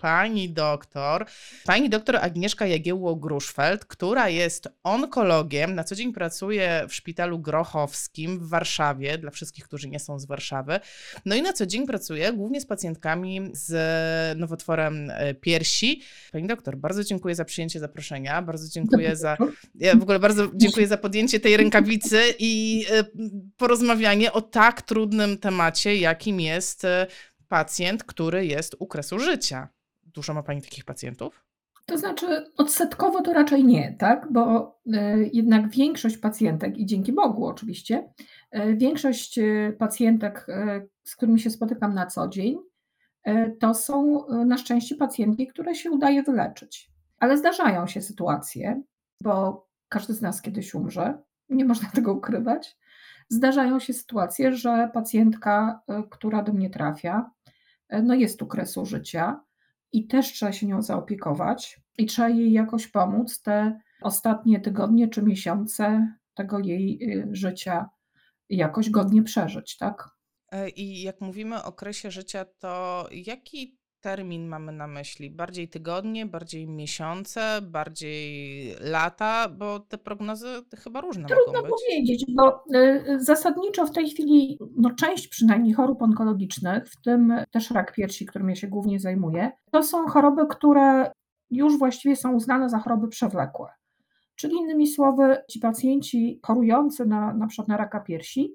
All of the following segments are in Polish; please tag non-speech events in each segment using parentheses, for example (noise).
pani doktor, pani doktor Agnieszka Jagiełło-Gruszfeld, która jest onkologiem, na co dzień pracuje w szpitalu Grochowskim w Warszawie, dla wszystkich, którzy nie są z Warszawy. No i na co dzień pracuje głównie z pacjentkami z nowotworem e, piersi. Pani doktor, bardzo dziękuję za przyjęcie zaproszenia, bardzo dziękuję za, ja w ogóle bardzo dziękuję za podjęcie tej rękawicy i e, porozmawianie o tak trudnym temacie, jakim jest e, pacjent, który jest u kresu życia. Dużo ma Pani takich pacjentów? To znaczy, odsetkowo to raczej nie, tak? Bo e, jednak większość pacjentek, i dzięki Bogu oczywiście, e, większość e, pacjentek, z którymi się spotykam na co dzień, to są na szczęście pacjentki, które się udaje wyleczyć. Ale zdarzają się sytuacje, bo każdy z nas kiedyś umrze, nie można (laughs) tego ukrywać. Zdarzają się sytuacje, że pacjentka, która do mnie trafia, no jest u kresu życia i też trzeba się nią zaopiekować i trzeba jej jakoś pomóc te ostatnie tygodnie czy miesiące tego jej y, życia jakoś godnie przeżyć, tak? E, I jak mówimy o okresie życia, to jaki termin mamy na myśli? Bardziej tygodnie, bardziej miesiące, bardziej lata, bo te prognozy chyba różne Trudno mogą być. powiedzieć, bo y, zasadniczo w tej chwili no, część przynajmniej chorób onkologicznych, w tym też rak piersi, którym ja się głównie zajmuję, to są choroby, które już właściwie są uznane za choroby przewlekłe. Czyli innymi słowy, ci pacjenci chorujący na, na przykład na raka piersi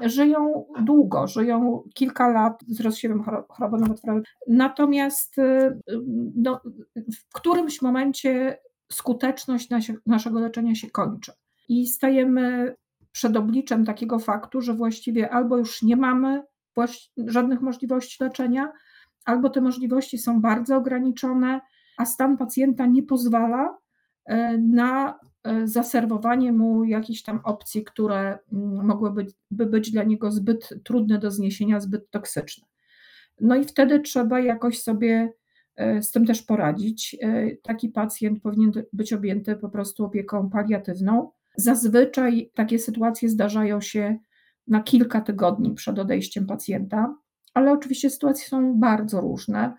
żyją długo, żyją kilka lat z rozsiewem choroby nowotworowej. Natomiast y, no, w którymś momencie skuteczność naszego leczenia się kończy i stajemy przed obliczem takiego faktu, że właściwie albo już nie mamy żadnych możliwości leczenia, albo te możliwości są bardzo ograniczone, a stan pacjenta nie pozwala e, na zaserwowanie mu jakichś tam opcji, które mm, mogłyby by być dla niego zbyt trudne do zniesienia, zbyt toksyczne. No i wtedy trzeba jakoś sobie e, z tym też poradzić. E, taki pacjent powinien być objęty po prostu opieką paliatywną. Zazwyczaj takie sytuacje zdarzają się na kilka tygodni przed odejściem pacjenta, ale oczywiście sytuacje są bardzo różne,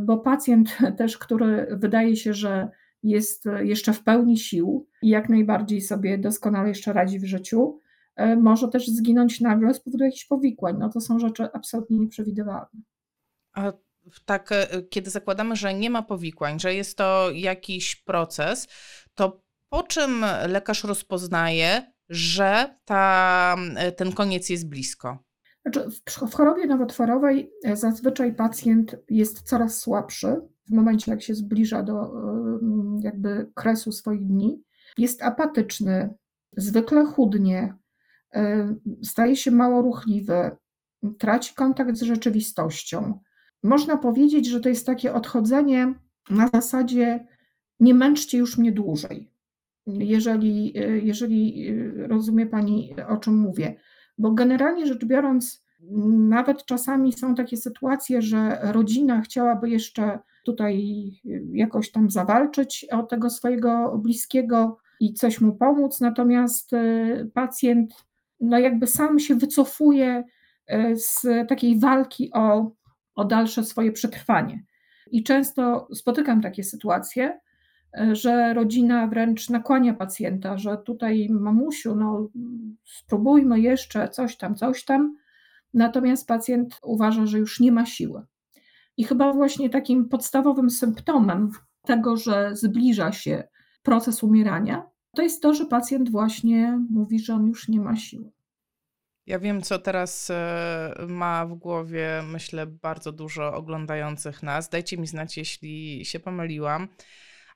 bo pacjent (laughs) też, który wydaje się, że jest e, jeszcze w pełni sił i jak najbardziej sobie doskonale jeszcze radzi w życiu, e, może też zginąć nagle z powodu jakichś powikłań. No to są rzeczy absolutnie nieprzewidywalne. A tak, e, kiedy zakładamy, że nie ma powikłań, że jest to jakiś proces, to po czym lekarz rozpoznaje, że ta, ten koniec jest blisko? Znaczy, w chorobie nowotworowej zazwyczaj pacjent jest coraz słabszy, w momencie, jak się zbliża do jakby kresu swoich dni, jest apatyczny, zwykle chudnie, staje się mało ruchliwy, traci kontakt z rzeczywistością. Można powiedzieć, że to jest takie odchodzenie na zasadzie nie męczcie już mnie dłużej. Jeżeli, jeżeli rozumie Pani, o czym mówię. Bo generalnie rzecz biorąc, nawet czasami są takie sytuacje, że rodzina chciałaby jeszcze tutaj jakoś tam zawalczyć o tego swojego bliskiego i coś mu pomóc, natomiast e, pacjent no jakby sam się wycofuje e, z takiej walki o, o dalsze swoje przetrwanie. I często spotykam takie sytuacje, e, że rodzina wręcz nakłania pacjenta, że tutaj mamusiu, no spróbujmy jeszcze coś tam, coś tam, natomiast pacjent uważa, że już nie ma siły. I chyba właśnie takim podstawowym symptomem tego, że zbliża się proces umierania, to jest to, że pacjent właśnie mówi, że on już nie ma siły. Ja wiem, co teraz e, ma w głowie, myślę, bardzo dużo oglądających nas. Dajcie mi znać, jeśli się pomyliłam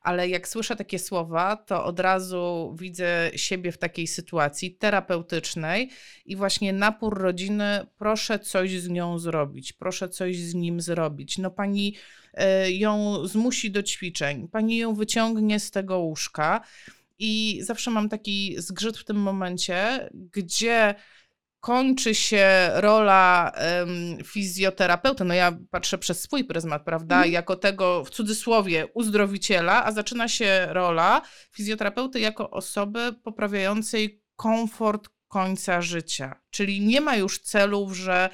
ale jak słyszę takie słowa, to od razu widzę siebie w takiej sytuacji terapeutycznej i właśnie napór rodziny, proszę coś z nią zrobić, proszę coś z nim zrobić. No pani e, ją zmusi do ćwiczeń, pani ją wyciągnie z tego łóżka. I zawsze mam taki zgrzyt w tym momencie, gdzie kończy się rola um, fizjoterapeuty, no ja patrzę przez swój pryzmat, prawda, mm. jako tego w cudzysłowie uzdrowiciela, a zaczyna się rola fizjoterapeuty jako osoby poprawiającej komfort końca życia. Czyli nie ma już celów, że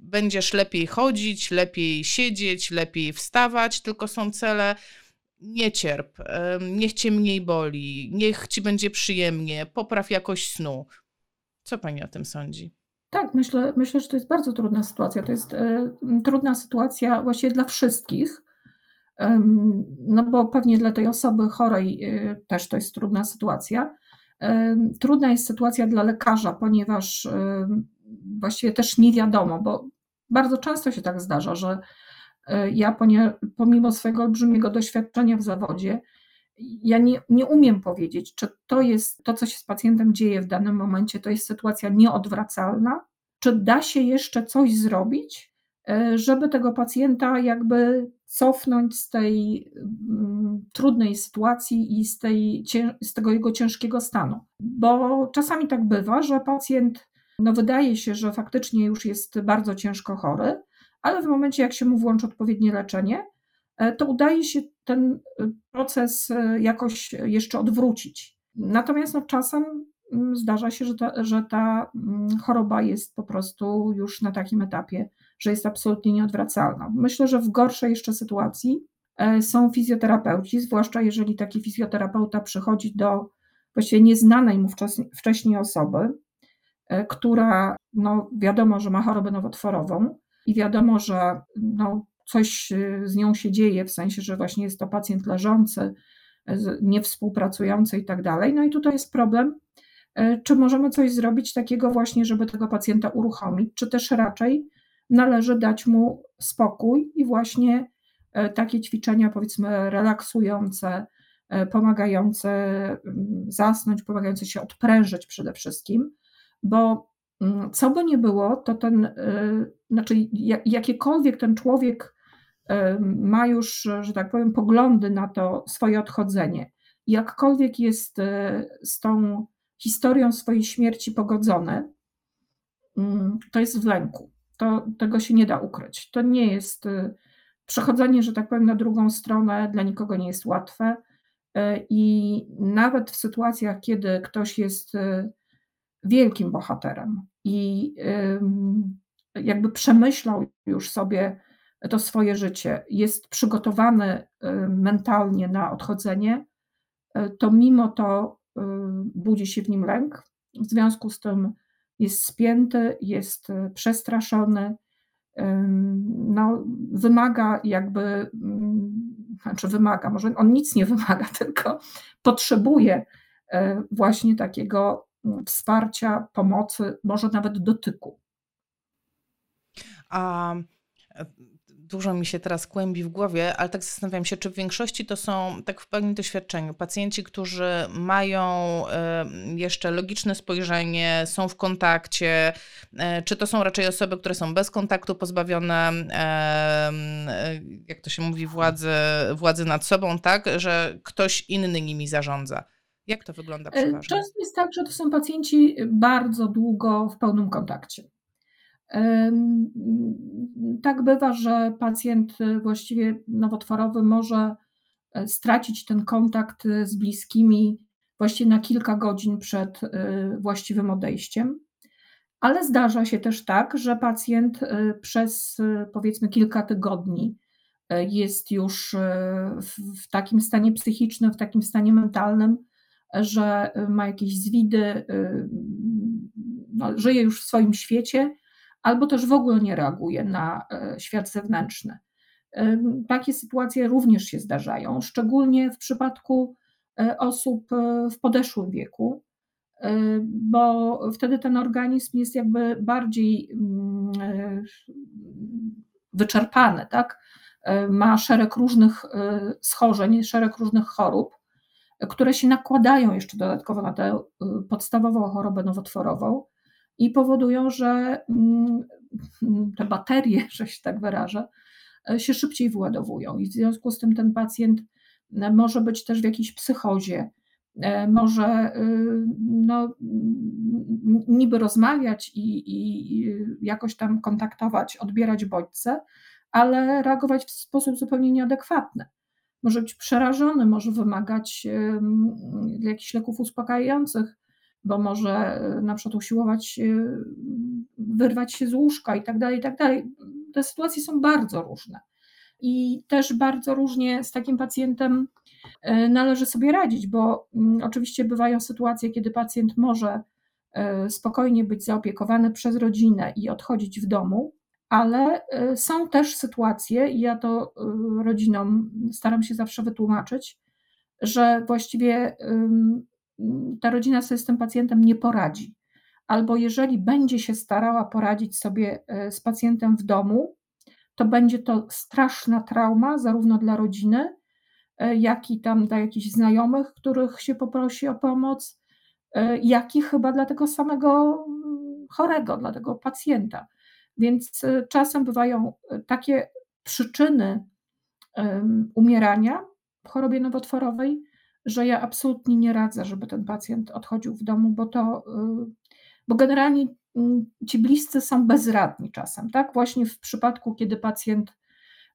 będziesz lepiej chodzić, lepiej siedzieć, lepiej wstawać, tylko są cele nie cierp, niech cię mniej boli, niech ci będzie przyjemnie, popraw jakość snu. Co pani o tym sądzi? Tak, myślę, myślę, że to jest bardzo trudna sytuacja. To jest y, trudna sytuacja właściwie dla wszystkich. No bo pewnie dla tej osoby chorej y, też to jest trudna sytuacja. Trudna jest sytuacja dla lekarza, ponieważ właściwie też nie wiadomo, bo bardzo często się tak zdarza, że ja pomimo swojego olbrzymiego doświadczenia w zawodzie, ja nie, nie umiem powiedzieć, czy to jest to, co się z pacjentem dzieje w danym momencie, to jest sytuacja nieodwracalna, czy da się jeszcze coś zrobić, y, żeby tego pacjenta jakby cofnąć z tej mm, trudnej sytuacji i z, tej, z tego jego ciężkiego stanu. Bo czasami tak bywa, że pacjent, no wydaje się, że faktycznie już jest bardzo ciężko chory, ale w momencie, jak się mu włączy odpowiednie leczenie, e, to udaje się ten e, proces e, jakoś jeszcze odwrócić. Natomiast no, czasem mm, zdarza się, że ta, że ta mm, choroba jest po prostu już na takim etapie, że jest absolutnie nieodwracalna. Myślę, że w gorszej jeszcze sytuacji e, są fizjoterapeuci, zwłaszcza jeżeli taki fizjoterapeuta przychodzi do właściwie nieznanej mu wcześniej osoby, e, która no, wiadomo, że ma chorobę nowotworową i wiadomo, że no, coś e, z nią się dzieje, w sensie, że właśnie jest to pacjent leżący, niewspółpracujący i tak dalej. No i tutaj jest problem, czy możemy coś zrobić takiego właśnie, żeby tego pacjenta uruchomić, czy też raczej należy dać mu spokój i właśnie takie ćwiczenia, powiedzmy, relaksujące, pomagające mm, zasnąć, pomagające się odprężyć przede wszystkim, bo mm, co by nie było, to ten, znaczy jakiekolwiek ten człowiek ma już, że tak powiem, poglądy na to swoje odchodzenie, jakkolwiek jest z tą historią swojej śmierci pogodzony, mm, to jest w lęku to tego się nie da ukryć. To nie jest y, przechodzenie, że tak powiem, na drugą stronę dla nikogo nie jest łatwe. Y, I nawet w sytuacjach, kiedy ktoś jest y, wielkim bohaterem i jakby przemyślał już sobie to swoje życie, jest przygotowany mentalnie na odchodzenie, to mimo to budzi się w nim lęk. W związku z tym jest spięty, jest przestraszony, no, wymaga jakby, mm, znaczy wymaga, może on nic nie wymaga, (laughs) tylko potrzebuje właśnie takiego mm, wsparcia, pomocy, może nawet dotyku. A dużo mi się teraz kłębi w głowie, ale tak zastanawiam się, czy w większości to są, tak w pełnym doświadczeniu, pacjenci, którzy mają jeszcze logiczne spojrzenie, są w kontakcie, e, czy to są raczej osoby, które są bez kontaktu, pozbawione, jak to się mówi, władzy, władzy nad sobą, tak, że ktoś inny nimi zarządza. Jak to wygląda e, przeważnie? Często jest tak, że to są pacjenci bardzo długo w pełnym kontakcie. Tak bywa, że pacjent właściwie nowotworowy może e, stracić ten kontakt z bliskimi właściwie na kilka godzin przed y, właściwym odejściem. Ale zdarza się też tak, że pacjent przez powiedzmy kilka tygodni jest już w takim stanie psychicznym, w takim stanie mentalnym, że ma jakieś zwidy, no, żyje już w swoim świecie albo też w ogóle nie reaguje na e, świat zewnętrzny. Takie sytuacje również się zdarzają, szczególnie w przypadku e, osób e, w podeszłym wieku, bo wtedy ten organizm jest jakby bardziej mm, wyczerpany, tak? Ma szereg różnych schorzeń, szereg różnych chorób, które się nakładają jeszcze dodatkowo na tę podstawową chorobę nowotworową i powodują, że mm, (laughs) te baterie, (laughs) że się tak wyrażę, e, się szybciej wyładowują i w związku z tym ten pacjent e, może być też w jakiejś psychozie, e, może no, niby rozmawiać i, i jakoś tam kontaktować, odbierać bodźce, ale reagować w sposób zupełnie nieadekwatny. Może być przerażony, może wymagać jakichś leków uspokajających, bo może na przykład usiłować wyrwać się z łóżka i tak dalej, i tak dalej. Te sytuacje są bardzo różne. I też bardzo różnie z takim pacjentem należy sobie radzić, bo mm, oczywiście bywają sytuacje, kiedy pacjent może spokojnie być zaopiekowany przez rodzinę i odchodzić w domu, ale są też sytuacje, i ja to rodzinom staram się zawsze wytłumaczyć, że właściwie ta rodzina sobie z tym pacjentem nie poradzi. Albo jeżeli będzie się starała poradzić sobie e, z pacjentem w domu, to będzie to straszna trauma, zarówno dla rodziny, e, jak i tam dla jakichś znajomych, których się poprosi o pomoc, e, jak i chyba dla tego samego mm, chorego, dla tego pacjenta. Więc czasem bywają takie przyczyny umierania w chorobie nowotworowej, że ja absolutnie nie radzę, żeby ten pacjent odchodził w domu, bo to, y, bo generalnie mm, ci bliscy są bezradni czasem, tak? Właśnie w przypadku, kiedy pacjent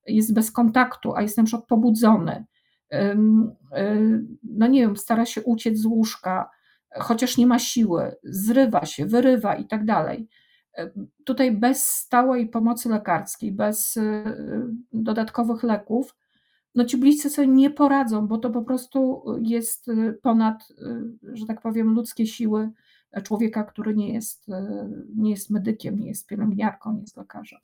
jest bez kontaktu, a jest na przykład pobudzony, y, no nie wiem, stara się uciec z łóżka, chociaż nie ma siły, zrywa się, wyrywa i tak dalej. Y, tutaj bez stałej pomocy lekarskiej, bez dodatkowych leków, no ci bliscy sobie nie poradzą, bo to po prostu jest y, ponad, y, że tak powiem, ludzkie siły człowieka, który nie jest, y, nie jest medykiem, nie jest pielęgniarką, nie jest lekarzem.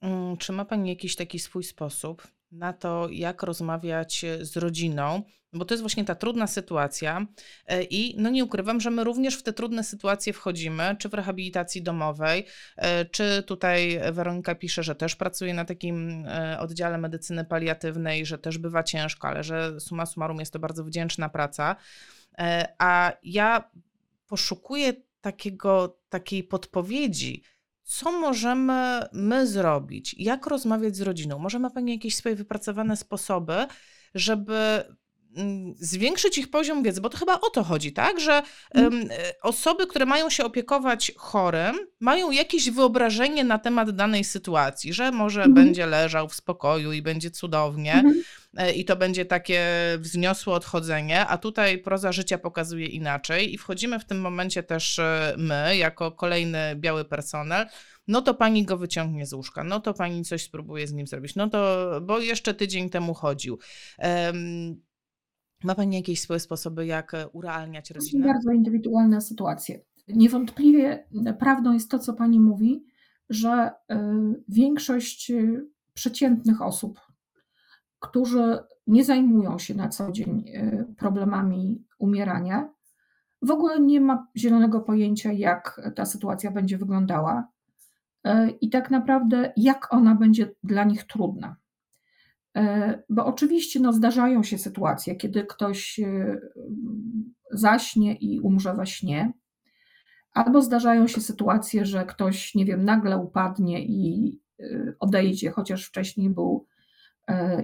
Mm, czy ma Pani jakiś taki swój sposób na to, jak rozmawiać z rodziną? Bo to jest właśnie ta trudna sytuacja e, i no nie ukrywam, że my również w te trudne sytuacje wchodzimy, czy w rehabilitacji domowej, e, czy tutaj Weronika pisze, że też pracuje na takim e, oddziale medycyny paliatywnej, że też bywa ciężko, ale że summa summarum jest to bardzo wdzięczna praca. A ja poszukuję takiego, takiej podpowiedzi, co możemy my zrobić? Jak rozmawiać z rodziną? Może ma Pani jakieś swoje wypracowane sposoby, żeby zwiększyć ich poziom wiedzy, bo to chyba o to chodzi, tak? Że um, osoby, które mają się opiekować chorym, mają jakieś wyobrażenie na temat danej sytuacji, że może mhm. będzie leżał w spokoju i będzie cudownie. Mhm. E, I to będzie takie wzniosłe odchodzenie, a tutaj proza życia pokazuje inaczej, i wchodzimy w tym momencie też e, my, jako kolejny biały personel, no to pani go wyciągnie z łóżka, no to pani coś spróbuje z nim zrobić, no to, bo jeszcze tydzień temu chodził. Um, ma pani jakieś swoje sposoby, jak e, urealniać rodzinę? To są bardzo indywidualne sytuacje. Niewątpliwie prawdą jest to, co pani mówi, że większość przeciętnych osób, którzy nie zajmują się na co dzień problemami umierania, w ogóle nie ma zielonego pojęcia, jak ta sytuacja będzie wyglądała. E, i tak naprawdę jak ona będzie dla nich trudna. E, bo oczywiście no, zdarzają się sytuacje, kiedy ktoś e, zaśnie i umrze we śnie, albo zdarzają się sytuacje, że ktoś, nie wiem, nagle upadnie i odejdzie, chociaż wcześniej był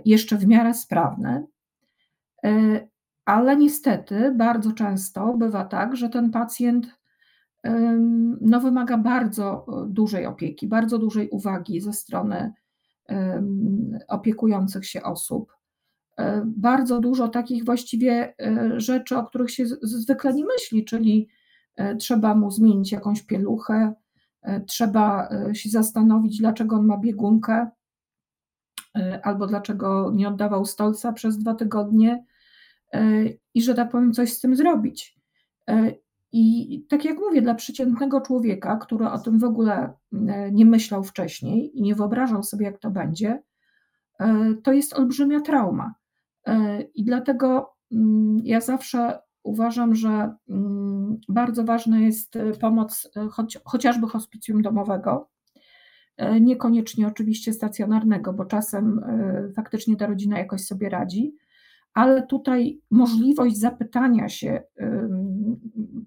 jeszcze w miarę sprawny. Ale niestety bardzo często bywa tak, że ten pacjent no, wymaga bardzo e, dużej opieki, bardzo dużej uwagi ze strony opiekujących się osób. E, bardzo dużo takich właściwie e, rzeczy, o których się zwykle nie myśli, czyli trzeba mu zmienić jakąś pieluchę, trzeba się zastanowić, dlaczego on ma biegunkę, albo dlaczego nie oddawał stolca przez dwa tygodnie i że tak powiem, coś z tym zrobić. I tak jak mówię, dla przeciętnego człowieka, który o tym w ogóle e, nie myślał wcześniej i nie wyobrażał sobie, jak to będzie, e, to jest olbrzymia trauma. E, I dlatego mm, ja zawsze uważam, że mm, bardzo ważna jest pomoc chociażby hospicjum domowego, niekoniecznie oczywiście stacjonarnego, bo czasem faktycznie ta rodzina jakoś sobie radzi, ale tutaj możliwość zapytania się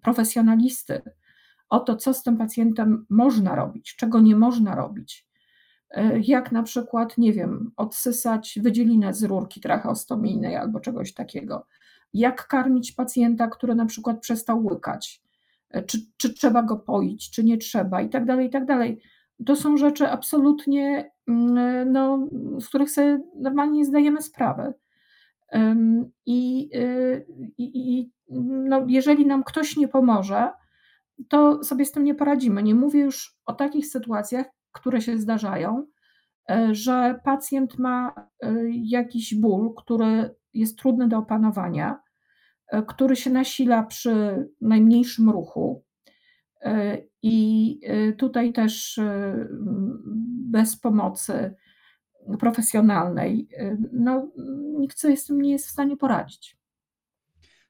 profesjonalisty o to, co z tym pacjentem można robić, czego nie można robić. E, jak na przykład, nie wiem, odsysać wydzielinę z rurki tracheostomijnej albo czegoś takiego. Jak karmić pacjenta, który na przykład przestał łykać. E, czy, czy trzeba go poić, czy nie trzeba, i tak dalej, i tak dalej. To są rzeczy absolutnie, mm, no, z których sobie normalnie zdajemy sprawę. I, i, i no, jeżeli nam ktoś nie pomoże, to sobie z tym nie poradzimy. Nie mówię już o takich sytuacjach, które się zdarzają, e, że pacjent ma e, jakiś ból, który jest trudny do opanowania, e, który się nasila przy najmniejszym ruchu. I tutaj też bez pomocy profesjonalnej, no, nikt sobie z tym nie jest w stanie poradzić.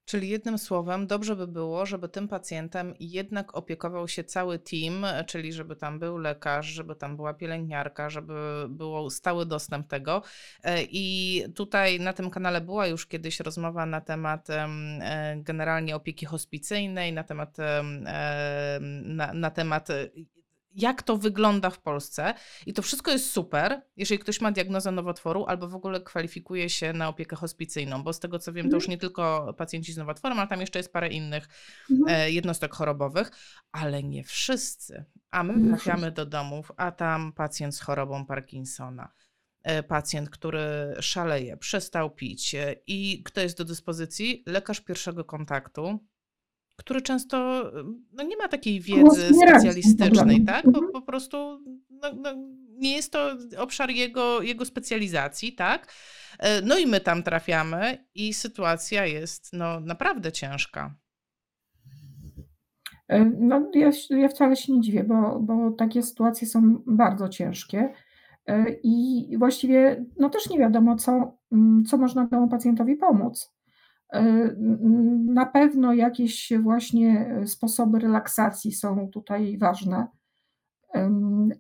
Czyli jednym słowem, dobrze by było, żeby tym pacjentem jednak opiekował się cały team, czyli żeby tam był lekarz, żeby tam była pielęgniarka, żeby był stały dostęp tego. E, I tutaj na tym kanale była już kiedyś rozmowa na temat e, generalnie opieki hospicyjnej, na temat, na, na temat jak to wygląda w Polsce. I to wszystko jest super, jeżeli ktoś ma diagnozę nowotworu albo w ogóle kwalifikuje się na opiekę hospicyjną, bo z tego co wiem, to już mhm. nie tylko pacjenci z nowotworem, ale tam jeszcze jest parę innych mhm. e, jednostek chorobowych, ale nie wszyscy. A my trafiamy do domów, a tam pacjent z chorobą Parkinsona e, pacjent, który szaleje, przestał pić e, i kto jest do dyspozycji? Lekarz pierwszego kontaktu, który często no, nie ma takiej wiedzy specjalistycznej, tak? Bo mhm. po prostu no, no, nie jest to obszar jego, jego specjalizacji, tak? E, no i my tam trafiamy i sytuacja jest no, naprawdę ciężka. E, no, ja, ja wcale się nie dziwię, bo, bo takie sytuacje są bardzo ciężkie e, i właściwie no, też nie wiadomo, co, mm, co można temu pacjentowi pomóc. E, na pewno jakieś właśnie sposoby relaksacji są tutaj ważne,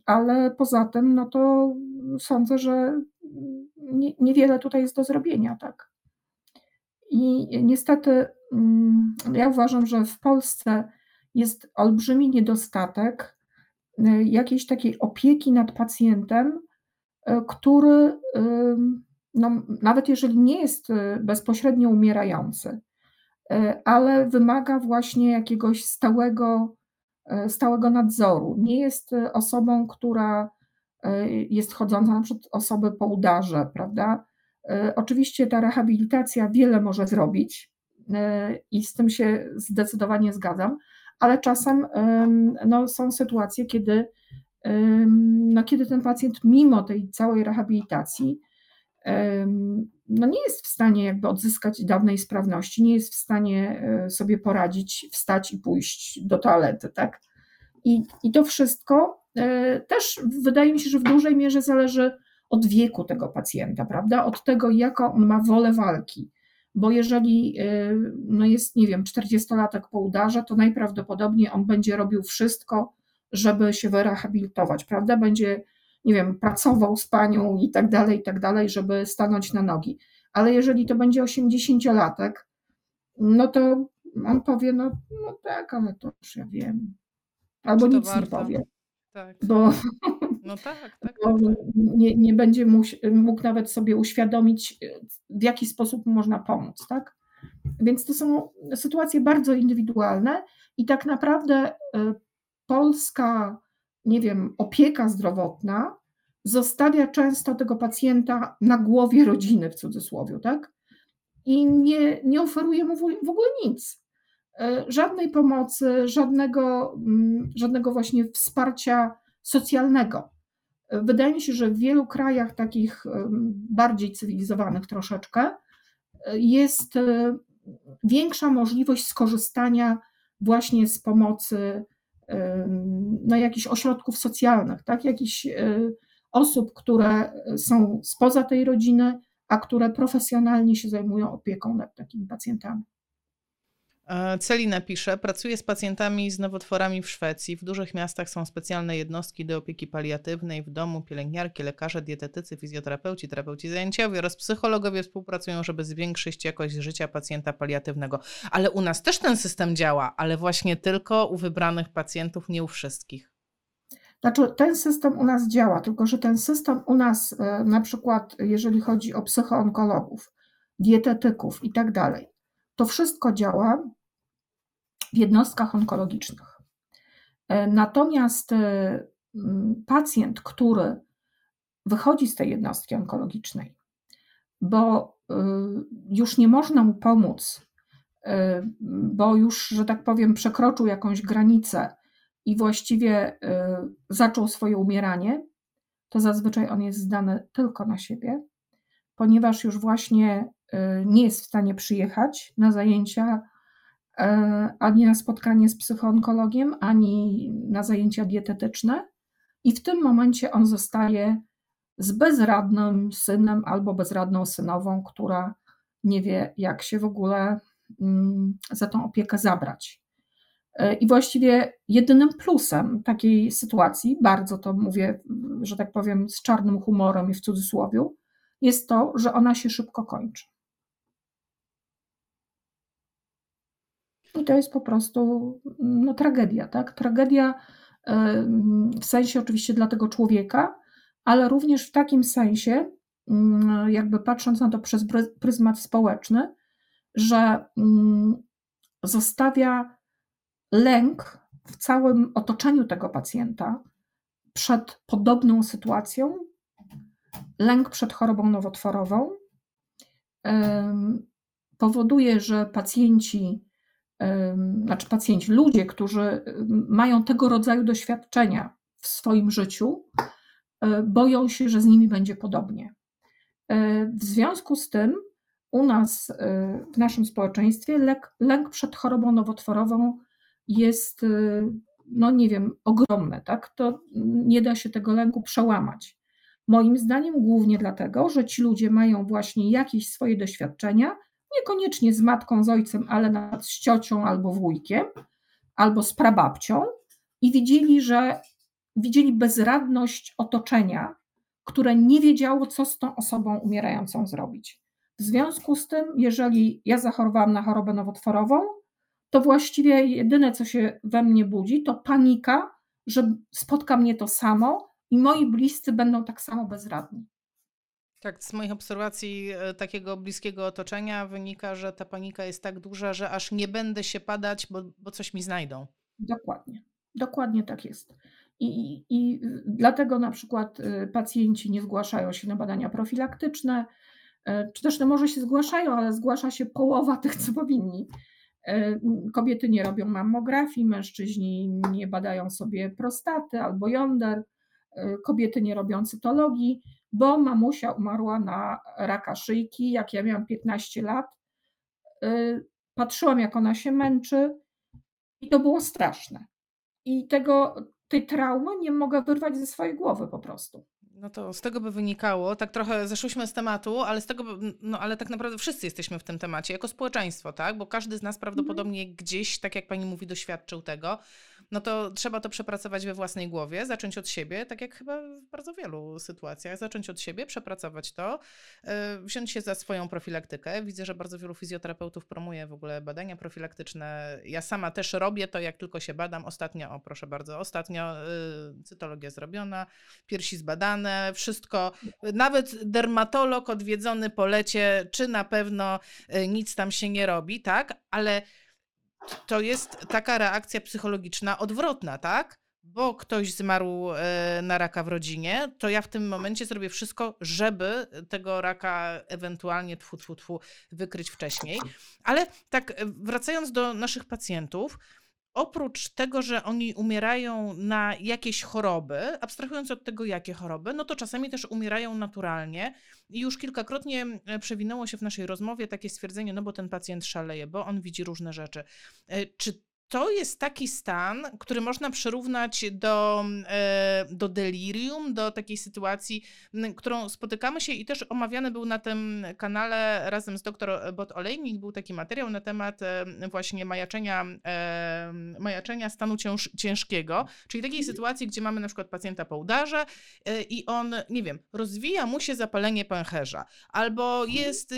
ale poza tym, no to sądzę, że niewiele tutaj jest do zrobienia, tak. I niestety mm, ja uważam, że w Polsce jest olbrzymi niedostatek e, jakiejś takiej opieki nad pacjentem, e, który no, nawet jeżeli nie jest y, bezpośrednio umierający, y, ale wymaga właśnie jakiegoś stałego, y, stałego nadzoru. Nie jest osobą, która jest chodząca, na przykład osoby po udarze, prawda? Oczywiście ta rehabilitacja wiele może zrobić i z tym się zdecydowanie zgadzam, ale czasem no, są sytuacje, kiedy, no, kiedy ten pacjent mimo tej całej rehabilitacji no nie jest w stanie jakby odzyskać dawnej sprawności, nie jest w stanie e, sobie poradzić, wstać i pójść do toalety, tak? I, i to wszystko e, też wydaje mi się, że w dużej mierze zależy od wieku tego pacjenta, prawda? Od tego, jaką on ma wolę walki. Bo jeżeli e, no jest, nie wiem, 40-latek po udarze, to najprawdopodobniej on będzie robił wszystko, żeby się wyrehabilitować, prawda? Będzie nie wiem, pracował z panią i tak dalej, i tak dalej, żeby stanąć na nogi. Ale jeżeli to będzie 80-latek, no to on powie, no, no tak, ale to już ja wiem. Albo nic warto? nie powie. Tak. Bo, (laughs) (laughs) no tak, tak, bo tak, tak. Nie, nie będzie mógł, nawet sobie uświadomić, w jaki sposób można pomóc, tak? Więc to są sytuacje bardzo indywidualne i tak naprawdę y, Polska nie wiem, opieka zdrowotna zostawia często tego pacjenta na głowie rodziny, w cudzysłowie, tak? I nie, nie oferuje mu w ogóle nic. E, żadnej pomocy, żadnego, mm, żadnego właśnie wsparcia socjalnego. E, wydaje mi się, że w wielu krajach takich bardziej cywilizowanych troszeczkę e, jest większa możliwość skorzystania właśnie z pomocy no, jakichś ośrodków socjalnych, tak? jakichś y, osób, które są spoza tej rodziny, a które profesjonalnie się zajmują opieką nad takimi pacjentami. E, Celina pisze, pracuję z pacjentami z nowotworami w Szwecji. W dużych miastach są specjalne jednostki do opieki paliatywnej w domu, pielęgniarki, lekarze, dietetycy, fizjoterapeuci, terapeuci zajęciowi oraz psychologowie współpracują, żeby zwiększyć jakość życia pacjenta paliatywnego. Ale u nas też ten system działa, ale właśnie tylko u wybranych pacjentów, nie u wszystkich. Znaczy, ten system u nas działa, tylko że ten system u nas, e, na przykład, jeżeli chodzi o psychoonkologów, dietetyków i tak dalej, to wszystko działa w jednostkach onkologicznych. E, natomiast e, pacjent, który wychodzi z tej jednostki onkologicznej, bo już nie można mu pomóc, bo już, że tak powiem, przekroczył jakąś granicę i właściwie zaczął swoje umieranie, to zazwyczaj on jest zdany tylko na siebie, ponieważ już właśnie nie jest w stanie przyjechać na zajęcia ani na spotkanie z psychoonkologiem, ani na zajęcia dietetyczne. I w tym momencie on zostaje z bezradnym synem albo bezradną synową, która nie wie, jak się w ogóle mm, za tą opiekę zabrać. E, I właściwie jedynym plusem takiej sytuacji, bardzo to mówię, że tak powiem, z czarnym humorem i w cudzysłowie, jest to, że ona się szybko kończy. I to jest po prostu no, tragedia, tak? Tragedia w sensie oczywiście dla tego człowieka, ale również w takim sensie, mm, jakby patrząc na to przez pryzmat społeczny, że mm, zostawia lęk w całym otoczeniu tego pacjenta przed podobną sytuacją, lęk przed chorobą nowotworową, powoduje, że pacjenci znaczy pacjenci, ludzie, którzy mają tego rodzaju doświadczenia w swoim życiu, e, boją się, że z nimi będzie podobnie. E, w związku z tym u nas e, w naszym społeczeństwie lęk, lęk przed chorobą nowotworową jest, no nie wiem, ogromny, tak? To nie da się tego lęku przełamać. Moim zdaniem głównie dlatego, że ci ludzie mają właśnie jakieś swoje doświadczenia, niekoniecznie z matką, z ojcem, ale nawet z ciocią albo wujkiem, albo z prababcią i widzieli, że widzieli bezradność otoczenia, które nie wiedziało, co z tą osobą umierającą zrobić. W związku z tym, jeżeli ja zachorowałam na chorobę nowotworową, to właściwie jedyne, co się we mnie budzi, to panika, że spotka mnie to samo i moi bliscy będą tak samo bezradni. Tak, z moich obserwacji e, takiego bliskiego otoczenia wynika, że ta panika jest tak duża, że aż nie będę się padać, bo, bo coś mi znajdą. Dokładnie, dokładnie tak jest. I, I dlatego na przykład e, pacjenci nie zgłaszają się na badania profilaktyczne, e, czy też no może się zgłaszają, ale zgłasza się połowa tych, co powinni. Kobiety nie robią mammografii, mężczyźni nie badają sobie prostaty albo jąder, kobiety nie robią cytologii bo mamusia umarła na raka szyjki, jak ja miałam 15 lat. Y, patrzyłam, jak ona się męczy i to było straszne. I tego, tej traumy nie mogę wyrwać ze swojej głowy po prostu. No to z tego by wynikało, tak trochę zeszłyśmy z tematu, ale z tego, no ale tak naprawdę wszyscy jesteśmy w tym temacie jako społeczeństwo, tak? Bo każdy z nas prawdopodobnie mm. gdzieś, tak jak pani mówi, doświadczył tego no to trzeba to przepracować we własnej głowie, zacząć od siebie, tak jak chyba w bardzo wielu sytuacjach, zacząć od siebie, przepracować to, e, wziąć się za swoją profilaktykę. Widzę, że bardzo wielu fizjoterapeutów promuje w ogóle badania profilaktyczne. Ja sama też robię to, jak tylko się badam. Ostatnio, o proszę bardzo, ostatnio y, cytologia zrobiona, piersi zbadane, wszystko. Nawet dermatolog odwiedzony polecie, czy na pewno y, nic tam się nie robi, tak? Ale to jest taka reakcja psychologiczna odwrotna, tak? Bo ktoś zmarł e, na raka w rodzinie, to ja w tym momencie zrobię wszystko, żeby tego raka ewentualnie tfu, tfu, tfu, wykryć wcześniej. Ale tak, e, wracając do naszych pacjentów, oprócz tego, że oni umierają na jakieś choroby, abstrahując od tego, jakie choroby, no to czasami też umierają naturalnie. I już kilkakrotnie przewinęło się w naszej rozmowie takie stwierdzenie, no bo ten pacjent szaleje, bo on widzi różne rzeczy. E, czy to jest taki stan, który można przyrównać do, e, do delirium, do takiej sytuacji, którą spotykamy się i też omawiany był na tym kanale razem z dr Bot Olejnik, był taki materiał na temat e, właśnie majaczenia, e, majaczenia stanu cięż, ciężkiego, czyli takiej sytuacji, gdzie mamy na przykład pacjenta po udarze i on, nie wiem, rozwija mu się zapalenie pęcherza, albo jest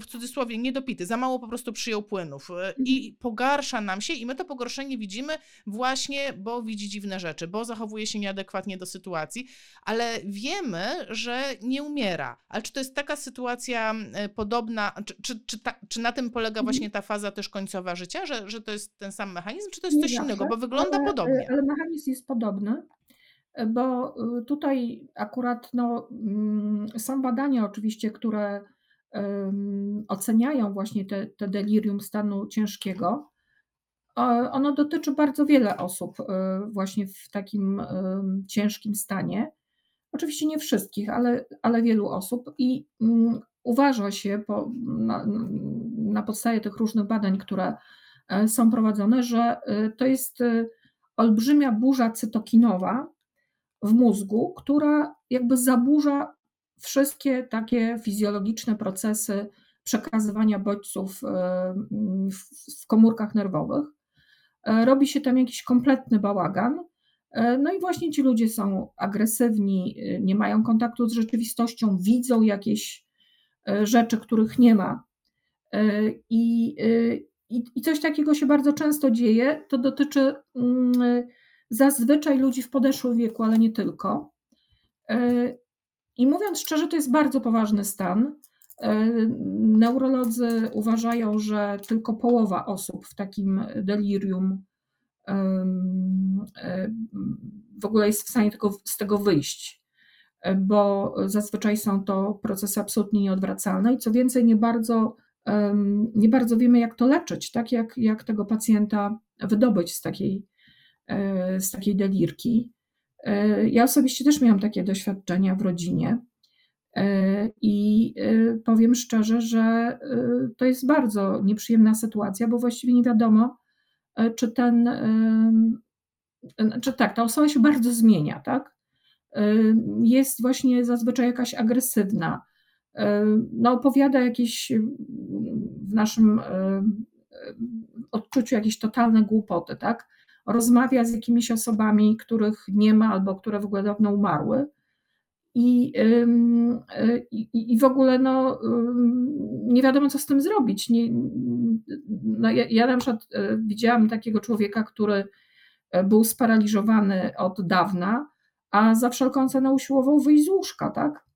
w cudzysłowie niedopity, za mało po prostu przyjął płynów i pogarsza nam się i my to pogorszenie widzimy właśnie, bo widzi dziwne rzeczy, bo zachowuje się nieadekwatnie do sytuacji, ale wiemy, że nie umiera. Ale czy to jest taka sytuacja e, podobna, czy, czy, czy, ta, czy na tym polega mhm. właśnie ta faza też końcowa życia, że, że to jest ten sam mechanizm, czy to jest coś innego, bo wygląda ale, podobnie? Ale mechanizm jest podobny e, bo e, tutaj akurat no, mm, są badania oczywiście, które oceniają właśnie te, te delirium stanu ciężkiego, ono dotyczy bardzo wiele osób właśnie w takim ciężkim stanie. Oczywiście nie wszystkich, ale, ale wielu osób i mm, uważa się po, na, na podstawie tych różnych badań, które e, są prowadzone, że e, to jest olbrzymia burza cytokinowa w mózgu, która jakby zaburza wszystkie takie fizjologiczne procesy przekazywania bodźców w komórkach nerwowych. Robi się tam jakiś kompletny bałagan. No i właśnie ci ludzie są agresywni, nie mają kontaktu z rzeczywistością, widzą jakieś rzeczy, których nie ma. I, i, I coś takiego się bardzo często dzieje. To dotyczy mm, zazwyczaj ludzi w podeszłym wieku, ale nie tylko. I mówiąc szczerze, to jest bardzo poważny stan. Neurolodzy uważają, że tylko połowa osób w takim delirium w ogóle jest w stanie tego, z tego wyjść, bo zazwyczaj są to procesy absolutnie nieodwracalne i co więcej, nie bardzo, nie bardzo wiemy, jak to leczyć, tak? jak, jak tego pacjenta wydobyć z takiej, e, z takiej delirki. E, ja osobiście też miałam takie doświadczenia w rodzinie. E, I powiem szczerze, że to jest bardzo nieprzyjemna sytuacja, bo właściwie nie wiadomo, czy ten, czy tak, ta osoba się bardzo zmienia, tak? Jest właśnie zazwyczaj jakaś agresywna, no opowiada jakieś w naszym odczuciu jakieś totalne głupoty, tak? Rozmawia z jakimiś osobami, których nie ma albo które w ogóle dawno umarły. I, i, i w ogóle no, nie wiadomo, co z tym zrobić. Nie, no ja, ja na przykład e, widziałam takiego człowieka, który e, był sparaliżowany od dawna, a za wszelką cenę usiłował wyjść z łóżka, tak?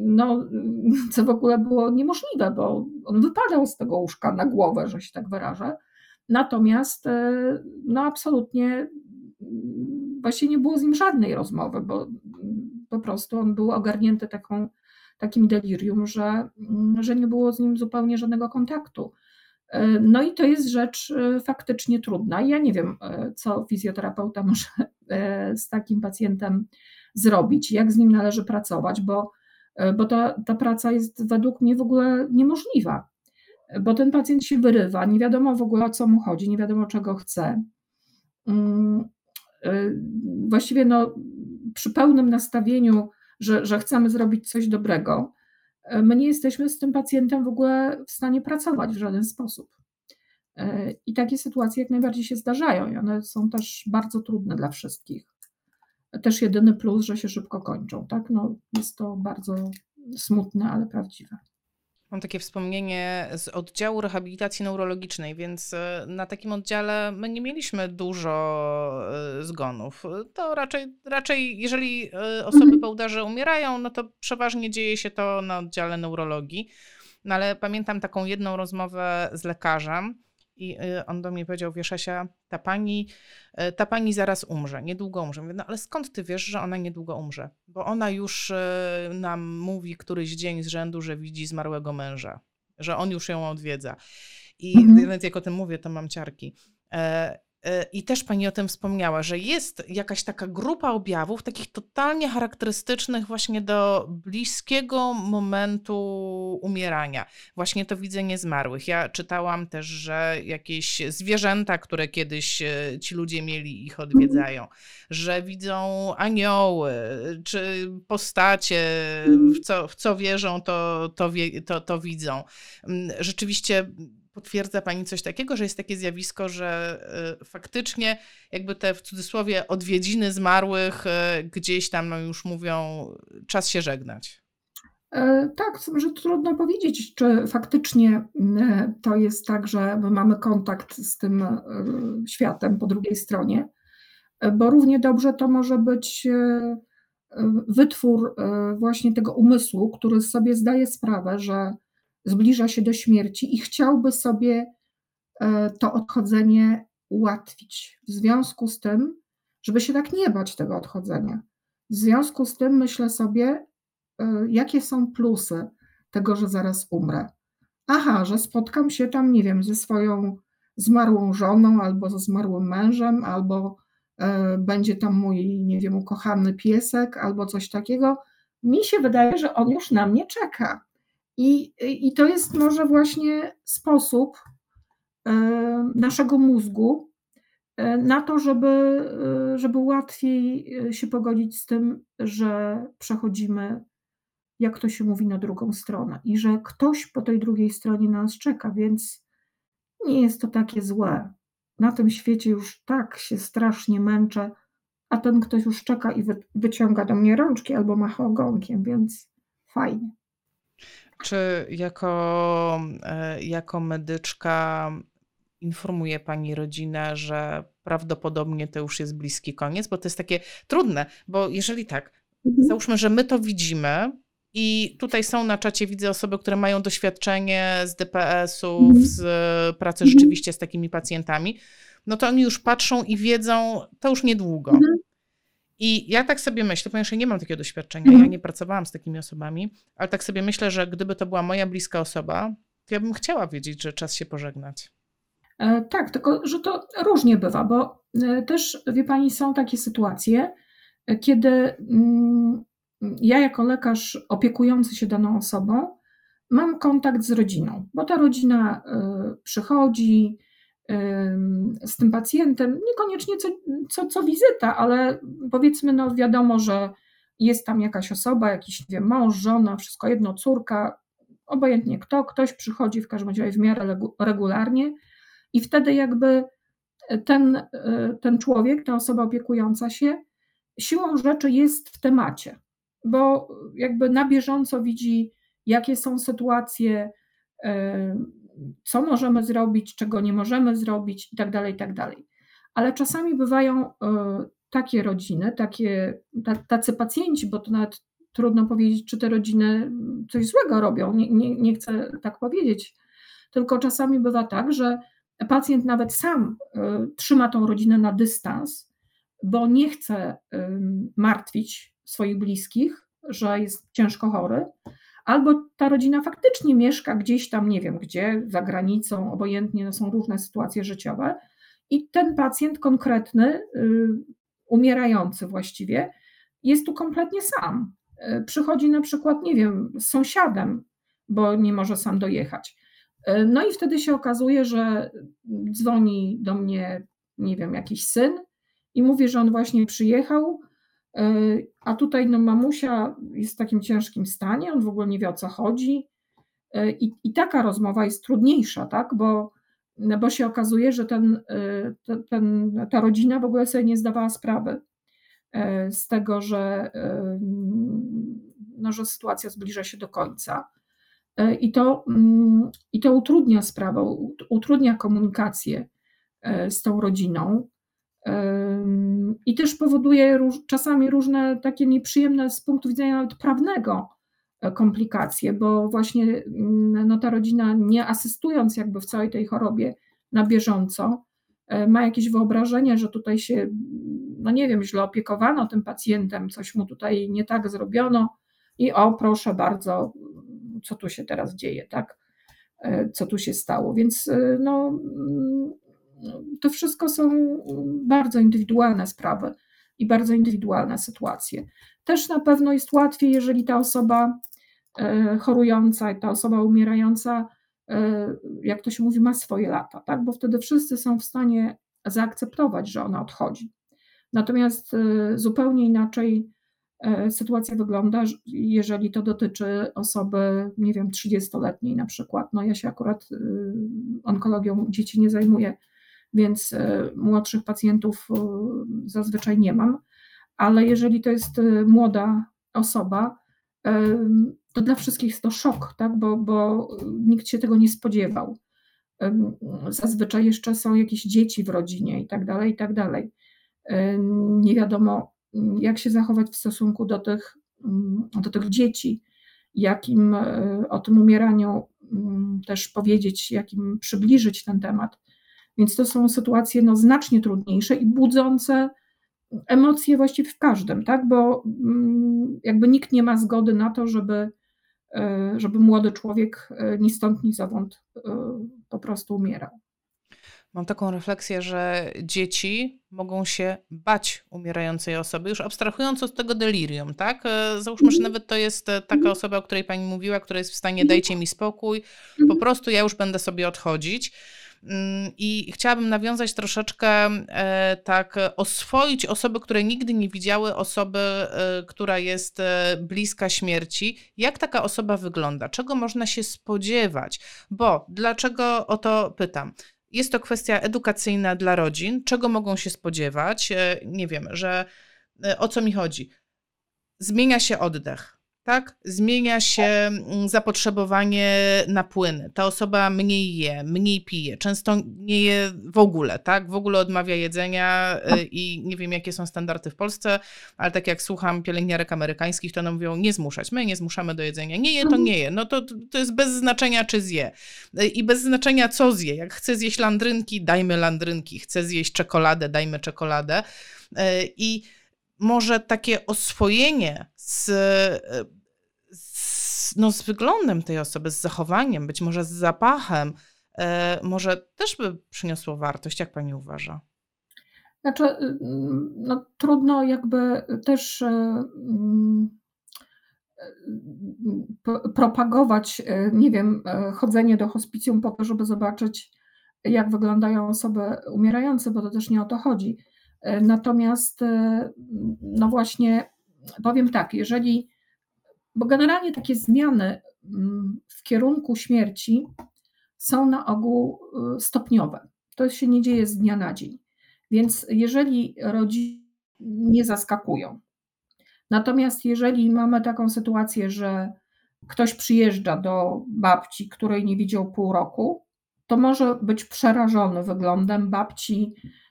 No, (laughs) co w ogóle było niemożliwe, bo on wypadał z tego łóżka na głowę, że się tak wyrażę. Natomiast e, no absolutnie właśnie nie było z nim żadnej rozmowy, bo po prostu on był ogarnięty taką, takim delirium, że, że nie było z nim zupełnie żadnego kontaktu. E, no i to jest rzecz e, faktycznie trudna. Ja nie wiem, e, co fizjoterapeuta może z takim pacjentem zrobić, jak z nim należy pracować, bo, bo ta, ta praca jest według mnie w ogóle niemożliwa, bo ten pacjent się wyrywa, nie wiadomo w ogóle o co mu chodzi, nie wiadomo czego chce. Mm, właściwie no, przy pełnym nastawieniu, że, że chcemy zrobić coś dobrego, e, my nie jesteśmy z tym pacjentem w ogóle w stanie pracować w żaden sposób. E, I takie sytuacje jak najbardziej się zdarzają i one są też bardzo trudne dla wszystkich. Też jedyny plus, że się szybko kończą. Tak? No, jest to bardzo smutne, ale prawdziwe. Mam takie wspomnienie z oddziału rehabilitacji neurologicznej, więc e, na takim oddziale my nie mieliśmy dużo e, zgonów. To raczej, raczej jeżeli e, osoby mhm. po udarze umierają, no to przeważnie dzieje się to na oddziale neurologii. No ale pamiętam taką jedną rozmowę z lekarzem, i y, on do mnie powiedział, wiesz Asia, ta pani, y, ta pani zaraz umrze, niedługo umrze. Mówię, no ale skąd ty wiesz, że ona niedługo umrze? Bo ona już y, nam mówi któryś dzień z rzędu, że widzi zmarłego męża, że on już ją odwiedza. I mhm. jak o tym mówię, to mam ciarki. E, I też pani o tym wspomniała, że jest jakaś taka grupa objawów, takich totalnie charakterystycznych właśnie do bliskiego momentu umierania. Właśnie to widzenie zmarłych. Ja czytałam też, że jakieś zwierzęta, które kiedyś e, ci ludzie mieli, ich odwiedzają, że widzą anioły, czy postacie, w co, w co wierzą, to, to, wie, to, to widzą. Mm, rzeczywiście Potwierdza Pani coś takiego, że jest takie zjawisko, że y, faktycznie jakby te w cudzysłowie odwiedziny zmarłych y, gdzieś tam no już mówią, czas się żegnać? E, tak, że trudno powiedzieć, czy faktycznie e, to jest tak, że my mamy kontakt z tym e, światem po drugiej stronie, bo równie dobrze to może być wytwór właśnie tego umysłu, który sobie zdaje sprawę, że zbliża się do śmierci i chciałby sobie e, to odchodzenie ułatwić. W związku z tym, żeby się tak nie bać tego odchodzenia, w związku z tym myślę sobie, e, jakie są plusy tego, że zaraz umrę. Aha, że spotkam się tam, nie wiem, ze swoją zmarłą żoną, albo ze zmarłym mężem, albo e, będzie tam mój, nie wiem, ukochany piesek, albo coś takiego. Mi się wydaje, że on już na mnie czeka. I, i to jest może właśnie sposób e, naszego mózgu e, na to, żeby, e, żeby łatwiej się pogodzić z tym, że przechodzimy, jak to się mówi, na drugą stronę i że ktoś po tej drugiej stronie nas czeka, więc nie jest to takie złe. Na tym świecie już tak się strasznie męczę, a ten ktoś już czeka i wyciąga do mnie rączki albo macha ogonkiem, więc fajnie. Czy jako, e, jako medyczka informuje pani rodzinę, że prawdopodobnie to już jest bliski koniec? Bo to jest takie trudne, bo jeżeli tak, mhm. załóżmy, że my to widzimy, i tutaj są na czacie, widzę osoby, które mają doświadczenie z DPS-ów, mhm. z pracy mhm. rzeczywiście z takimi pacjentami, no to oni już patrzą i wiedzą, to już niedługo. Mhm. I ja tak sobie myślę, ponieważ ja nie mam takiego doświadczenia, ja nie pracowałam z takimi osobami, ale tak sobie myślę, że gdyby to była moja bliska osoba, to ja bym chciała wiedzieć, że czas się pożegnać. E, tak, tylko że to różnie bywa, bo e, też, wie pani, są takie sytuacje, e, kiedy mm, ja jako lekarz opiekujący się daną osobą mam kontakt z rodziną, bo ta rodzina przychodzi z tym pacjentem, niekoniecznie co, co, co wizyta, ale powiedzmy, no wiadomo, że jest tam jakaś osoba, jakiś nie wiem, mąż, żona, wszystko jedno, córka, obojętnie kto, ktoś przychodzi w każdym razie w miarę regularnie i wtedy jakby ten, ten człowiek, ta osoba opiekująca się, siłą rzeczy jest w temacie bo jakby na bieżąco widzi, jakie są sytuacje, co możemy zrobić, czego nie możemy zrobić i tak dalej, i tak. Ale czasami bywają e, takie rodziny, takie, tacy pacjenci, bo to nawet trudno powiedzieć, czy te rodziny coś złego robią, nie, nie, nie chcę tak powiedzieć, tylko czasami bywa tak, że pacjent nawet sam e, trzyma tą rodzinę na dystans, bo nie chce martwić swoich bliskich, że jest ciężko chory, albo ta rodzina faktycznie mieszka gdzieś tam, nie wiem gdzie, za granicą, obojętnie, no są różne sytuacje życiowe, i ten pacjent konkretny, y, umierający właściwie, jest tu kompletnie sam. Y, przychodzi na przykład, nie wiem, z sąsiadem, bo nie może sam dojechać. Y, no i wtedy się okazuje, że dzwoni do mnie, nie wiem, jakiś syn i mówi, że on właśnie przyjechał, a tutaj no, mamusia jest w takim ciężkim stanie, on w ogóle nie wie o co chodzi. I, i taka rozmowa jest trudniejsza, tak? bo, no, bo się okazuje, że ten, ten, ta rodzina w ogóle sobie nie zdawała sprawy z tego, że, no, że sytuacja zbliża się do końca. I to, I to utrudnia sprawę, utrudnia komunikację z tą rodziną. I też powoduje czasami różne takie nieprzyjemne z punktu widzenia nawet prawnego e, komplikacje, bo właśnie mm, no, ta rodzina, nie asystując jakby w całej tej chorobie na bieżąco, e, ma jakieś wyobrażenie, że tutaj się, no nie wiem, źle opiekowano tym pacjentem, coś mu tutaj nie tak zrobiono i o, proszę bardzo, co tu się teraz dzieje, tak? E, co tu się stało. Więc no, mm, to wszystko są bardzo indywidualne sprawy i bardzo indywidualne sytuacje. Też na pewno jest łatwiej, jeżeli ta osoba e, chorująca i ta osoba umierająca, e, jak to się mówi, ma swoje lata, tak? bo wtedy wszyscy są w stanie zaakceptować, że ona odchodzi. Natomiast e, zupełnie inaczej sytuacja wygląda, jeżeli to dotyczy osoby, nie wiem, 30-letniej na przykład. No ja się akurat onkologią dzieci nie zajmuję, więc e, młodszych pacjentów e, zazwyczaj nie mam, ale jeżeli to jest e, młoda osoba, to dla wszystkich jest to szok, tak? bo, bo nikt się tego nie spodziewał. Zazwyczaj jeszcze są jakieś dzieci w rodzinie i tak dalej, i tak dalej. Nie wiadomo, jak się zachować w stosunku do tych, do tych dzieci, jakim o tym umieraniu też powiedzieć, jakim przybliżyć ten temat. Więc to są sytuacje no, znacznie trudniejsze i budzące emocje właściwie w każdym, tak? bo mm, jakby nikt nie ma zgody na to, żeby żeby młody człowiek ni stąd, ni zowąd po prostu umierał. Mam taką refleksję, że dzieci mogą się bać umierającej osoby, już abstrahując od tego delirium, tak? E, załóżmy, że mhm. nawet to jest e, taka mhm. osoba, o której pani mówiła, która jest w stanie mhm. dajcie mi spokój, po prostu ja już będę sobie odchodzić. Mm, I chciałabym nawiązać troszeczkę, e, tak, oswoić osoby, które nigdy nie widziały osoby, która jest bliska śmierci. Jak taka osoba wygląda? Czego można się spodziewać? Bo dlaczego o to pytam? Jest to kwestia edukacyjna dla rodzin, czego mogą się spodziewać. E, nie wiem, że e, o co mi chodzi. Zmienia się oddech tak? Zmienia się mm, zapotrzebowanie na płyny. Ta osoba mniej je, mniej pije, często nie je w ogóle, tak? W ogóle odmawia jedzenia y, i nie wiem, jakie są standardy w Polsce, ale tak jak słucham pielęgniarek amerykańskich, to one mówią, nie zmuszać. My nie zmuszamy do jedzenia. Nie je, to nie je. No to, to jest bez znaczenia, czy zje. Y, I bez znaczenia, co zje. Jak chce zjeść landrynki, dajmy landrynki. Chce zjeść czekoladę, dajmy czekoladę. Y, I może takie oswojenie z, z, no, z wyglądem tej osoby, z zachowaniem, być może z zapachem, e, może też by przyniosło wartość, jak pani uważa? Znaczy, y, no, trudno jakby też y, y, propagować, nie wiem, chodzenie do hospicjum po to, żeby zobaczyć, jak wyglądają osoby umierające, bo to też nie o to chodzi. Natomiast, no właśnie, powiem tak, jeżeli, bo generalnie takie zmiany mm, w kierunku śmierci są na ogół y, stopniowe. To się nie dzieje z dnia na dzień. Więc jeżeli rodziny nie zaskakują, natomiast jeżeli mamy taką sytuację, że ktoś przyjeżdża do babci, której nie widział pół roku, to może być przerażony wyglądem babci, E,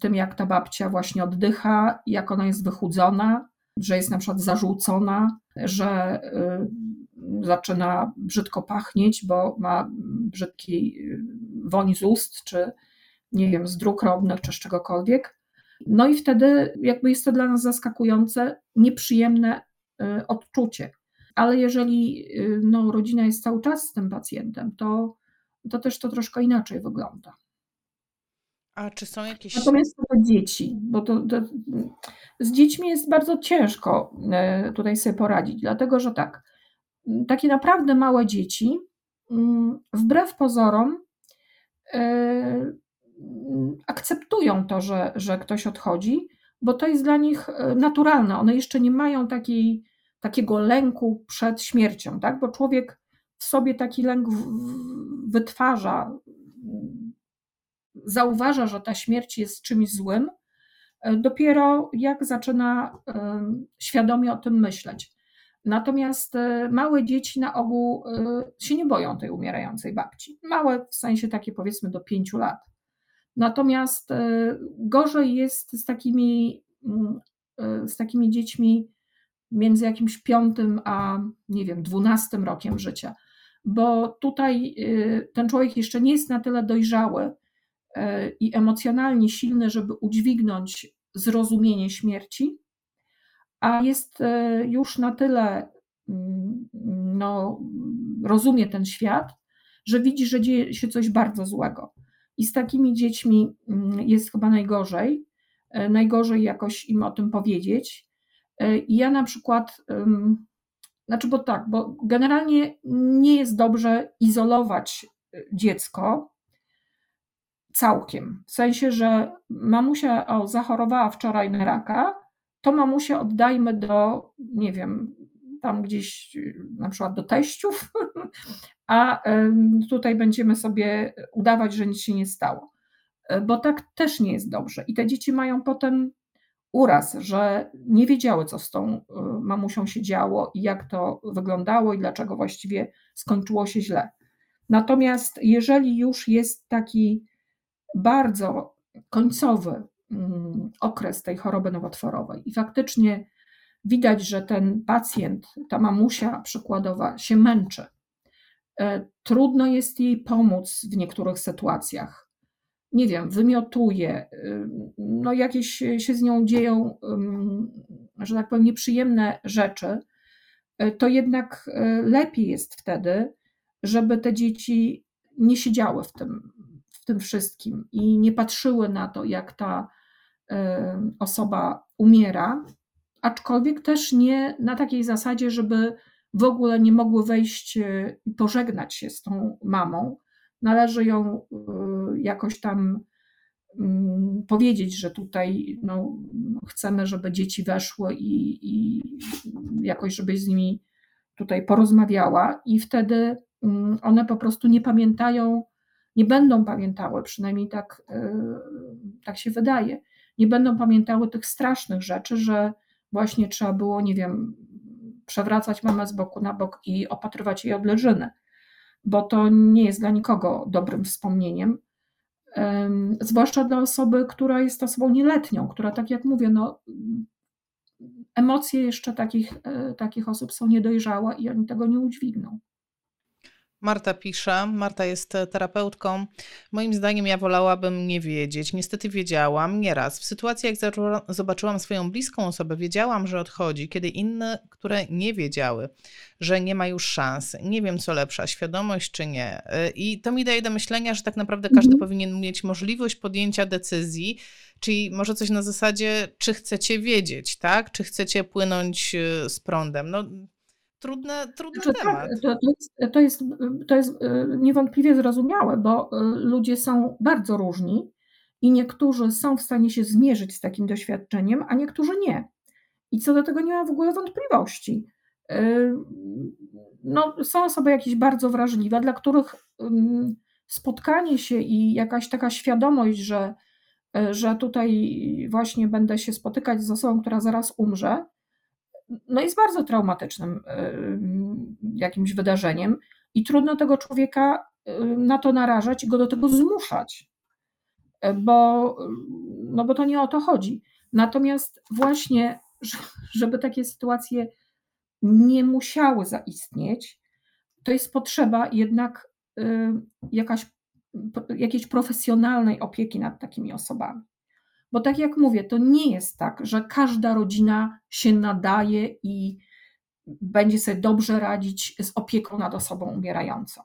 tym, jak ta babcia właśnie oddycha, jak ona jest wychudzona, że jest na przykład zarzucona, że e, zaczyna brzydko pachnieć, bo ma brzydki e, woń z ust, czy nie wiem, z dróg robnych, czy z czegokolwiek. No i wtedy jakby jest to dla nas zaskakujące, nieprzyjemne odczucie. Ale jeżeli no, rodzina jest cały czas z tym pacjentem, to, to też to troszkę inaczej wygląda. A czy są jakieś. Natomiast to dzieci, bo to, to, z dziećmi jest bardzo ciężko e, tutaj sobie poradzić, dlatego że tak, takie naprawdę małe dzieci, mm, wbrew pozorom, e, akceptują to, że, że ktoś odchodzi, bo to jest dla nich e, naturalne. One jeszcze nie mają takiej, takiego lęku przed śmiercią, tak? bo człowiek w sobie taki lęk wytwarza zauważa, że ta śmierć jest czymś złym, e, dopiero jak zaczyna e, świadomie o tym myśleć. Natomiast e, małe dzieci na ogół się nie boją tej umierającej babci. Małe w sensie takie powiedzmy do pięciu lat. Natomiast gorzej jest z takimi, mm, z takimi dziećmi między jakimś piątym a nie wiem, dwunastym rokiem życia, bo tutaj ten człowiek jeszcze nie jest na tyle dojrzały, i emocjonalnie silny, żeby udźwignąć zrozumienie śmierci, a jest e, już na tyle, mm, no, rozumie ten świat, że widzi, że dzieje się coś bardzo złego. I z takimi dziećmi mm, jest chyba najgorzej. E, najgorzej jakoś im o tym powiedzieć. I ja na przykład, znaczy, bo tak, bo generalnie nie jest dobrze izolować dziecko całkiem. W sensie, że mamusia o, zachorowała wczoraj na raka, to mamusia oddajmy do, nie wiem, tam gdzieś na przykład do teściów, (laughs) a tutaj będziemy sobie udawać, że nic się nie stało. E, bo tak też nie jest dobrze. I te dzieci mają potem uraz, że nie wiedziały, co z tą e, mamusią się działo i jak to wyglądało i dlaczego właściwie skończyło się źle. Natomiast jeżeli już jest taki bardzo końcowy mm, okres tej choroby nowotworowej i faktycznie widać, że ten pacjent, ta mamusia przykładowa się męczy. E, trudno jest jej pomóc w niektórych sytuacjach. Nie wiem, wymiotuje, y, no jakieś się z nią dzieją, że tak powiem, nieprzyjemne rzeczy, to jednak lepiej jest wtedy, żeby te dzieci nie siedziały w tym, tym wszystkim i nie patrzyły na to, jak ta osoba umiera, aczkolwiek też nie na takiej zasadzie, żeby w ogóle nie mogły wejść i pożegnać się z tą mamą. Należy ją jakoś tam mm, powiedzieć, że tutaj no, chcemy, żeby dzieci weszły i, i jakoś, żebyś z nimi tutaj porozmawiała, i wtedy mm, one po prostu nie pamiętają, nie będą pamiętały, przynajmniej tak, tak się wydaje, nie będą pamiętały tych strasznych rzeczy, że właśnie trzeba było, nie wiem, przewracać mamę z boku na bok i opatrywać jej od leżyny, bo to nie jest dla nikogo dobrym wspomnieniem. Zwłaszcza dla osoby, która jest osobą nieletnią, która, tak jak mówię, no, emocje jeszcze takich, e, takich osób są niedojrzałe i oni tego nie udźwigną. Marta pisze, Marta jest e, terapeutką. Moim zdaniem ja wolałabym nie wiedzieć. Niestety wiedziałam nieraz. W sytuacji, jak zobaczyłam swoją bliską osobę, wiedziałam, że odchodzi, kiedy inne, które nie wiedziały, że nie ma już szans. Nie wiem, co lepsza, świadomość czy nie. E, I to mi daje do myślenia, że tak naprawdę każdy mhm. powinien mieć możliwość podjęcia decyzji, czyli może coś na zasadzie, czy chcecie wiedzieć, tak? Czy chcecie płynąć e, z prądem. No, trudne, trudny znaczy, temat. Tak, to, to, jest, to, jest, to jest y, niewątpliwie zrozumiałe, bo y, ludzie są bardzo różni i niektórzy są w stanie się zmierzyć z takim doświadczeniem, a niektórzy nie. I co do tego nie ma w ogóle wątpliwości. Y, no, są osoby jakieś bardzo wrażliwe, dla których spotkanie się i jakaś taka świadomość, że, że tutaj właśnie będę się spotykać z osobą, która zaraz umrze, no jest bardzo traumatycznym jakimś wydarzeniem i trudno tego człowieka na to narażać i go do tego zmuszać, bo, no bo to nie o to chodzi. Natomiast właśnie, żeby takie sytuacje nie musiały zaistnieć, to jest potrzeba jednak jakaś, jakiejś profesjonalnej opieki nad takimi osobami. Bo tak jak mówię, to nie jest tak, że każda rodzina się nadaje i będzie sobie dobrze radzić z opieką nad osobą umierającą.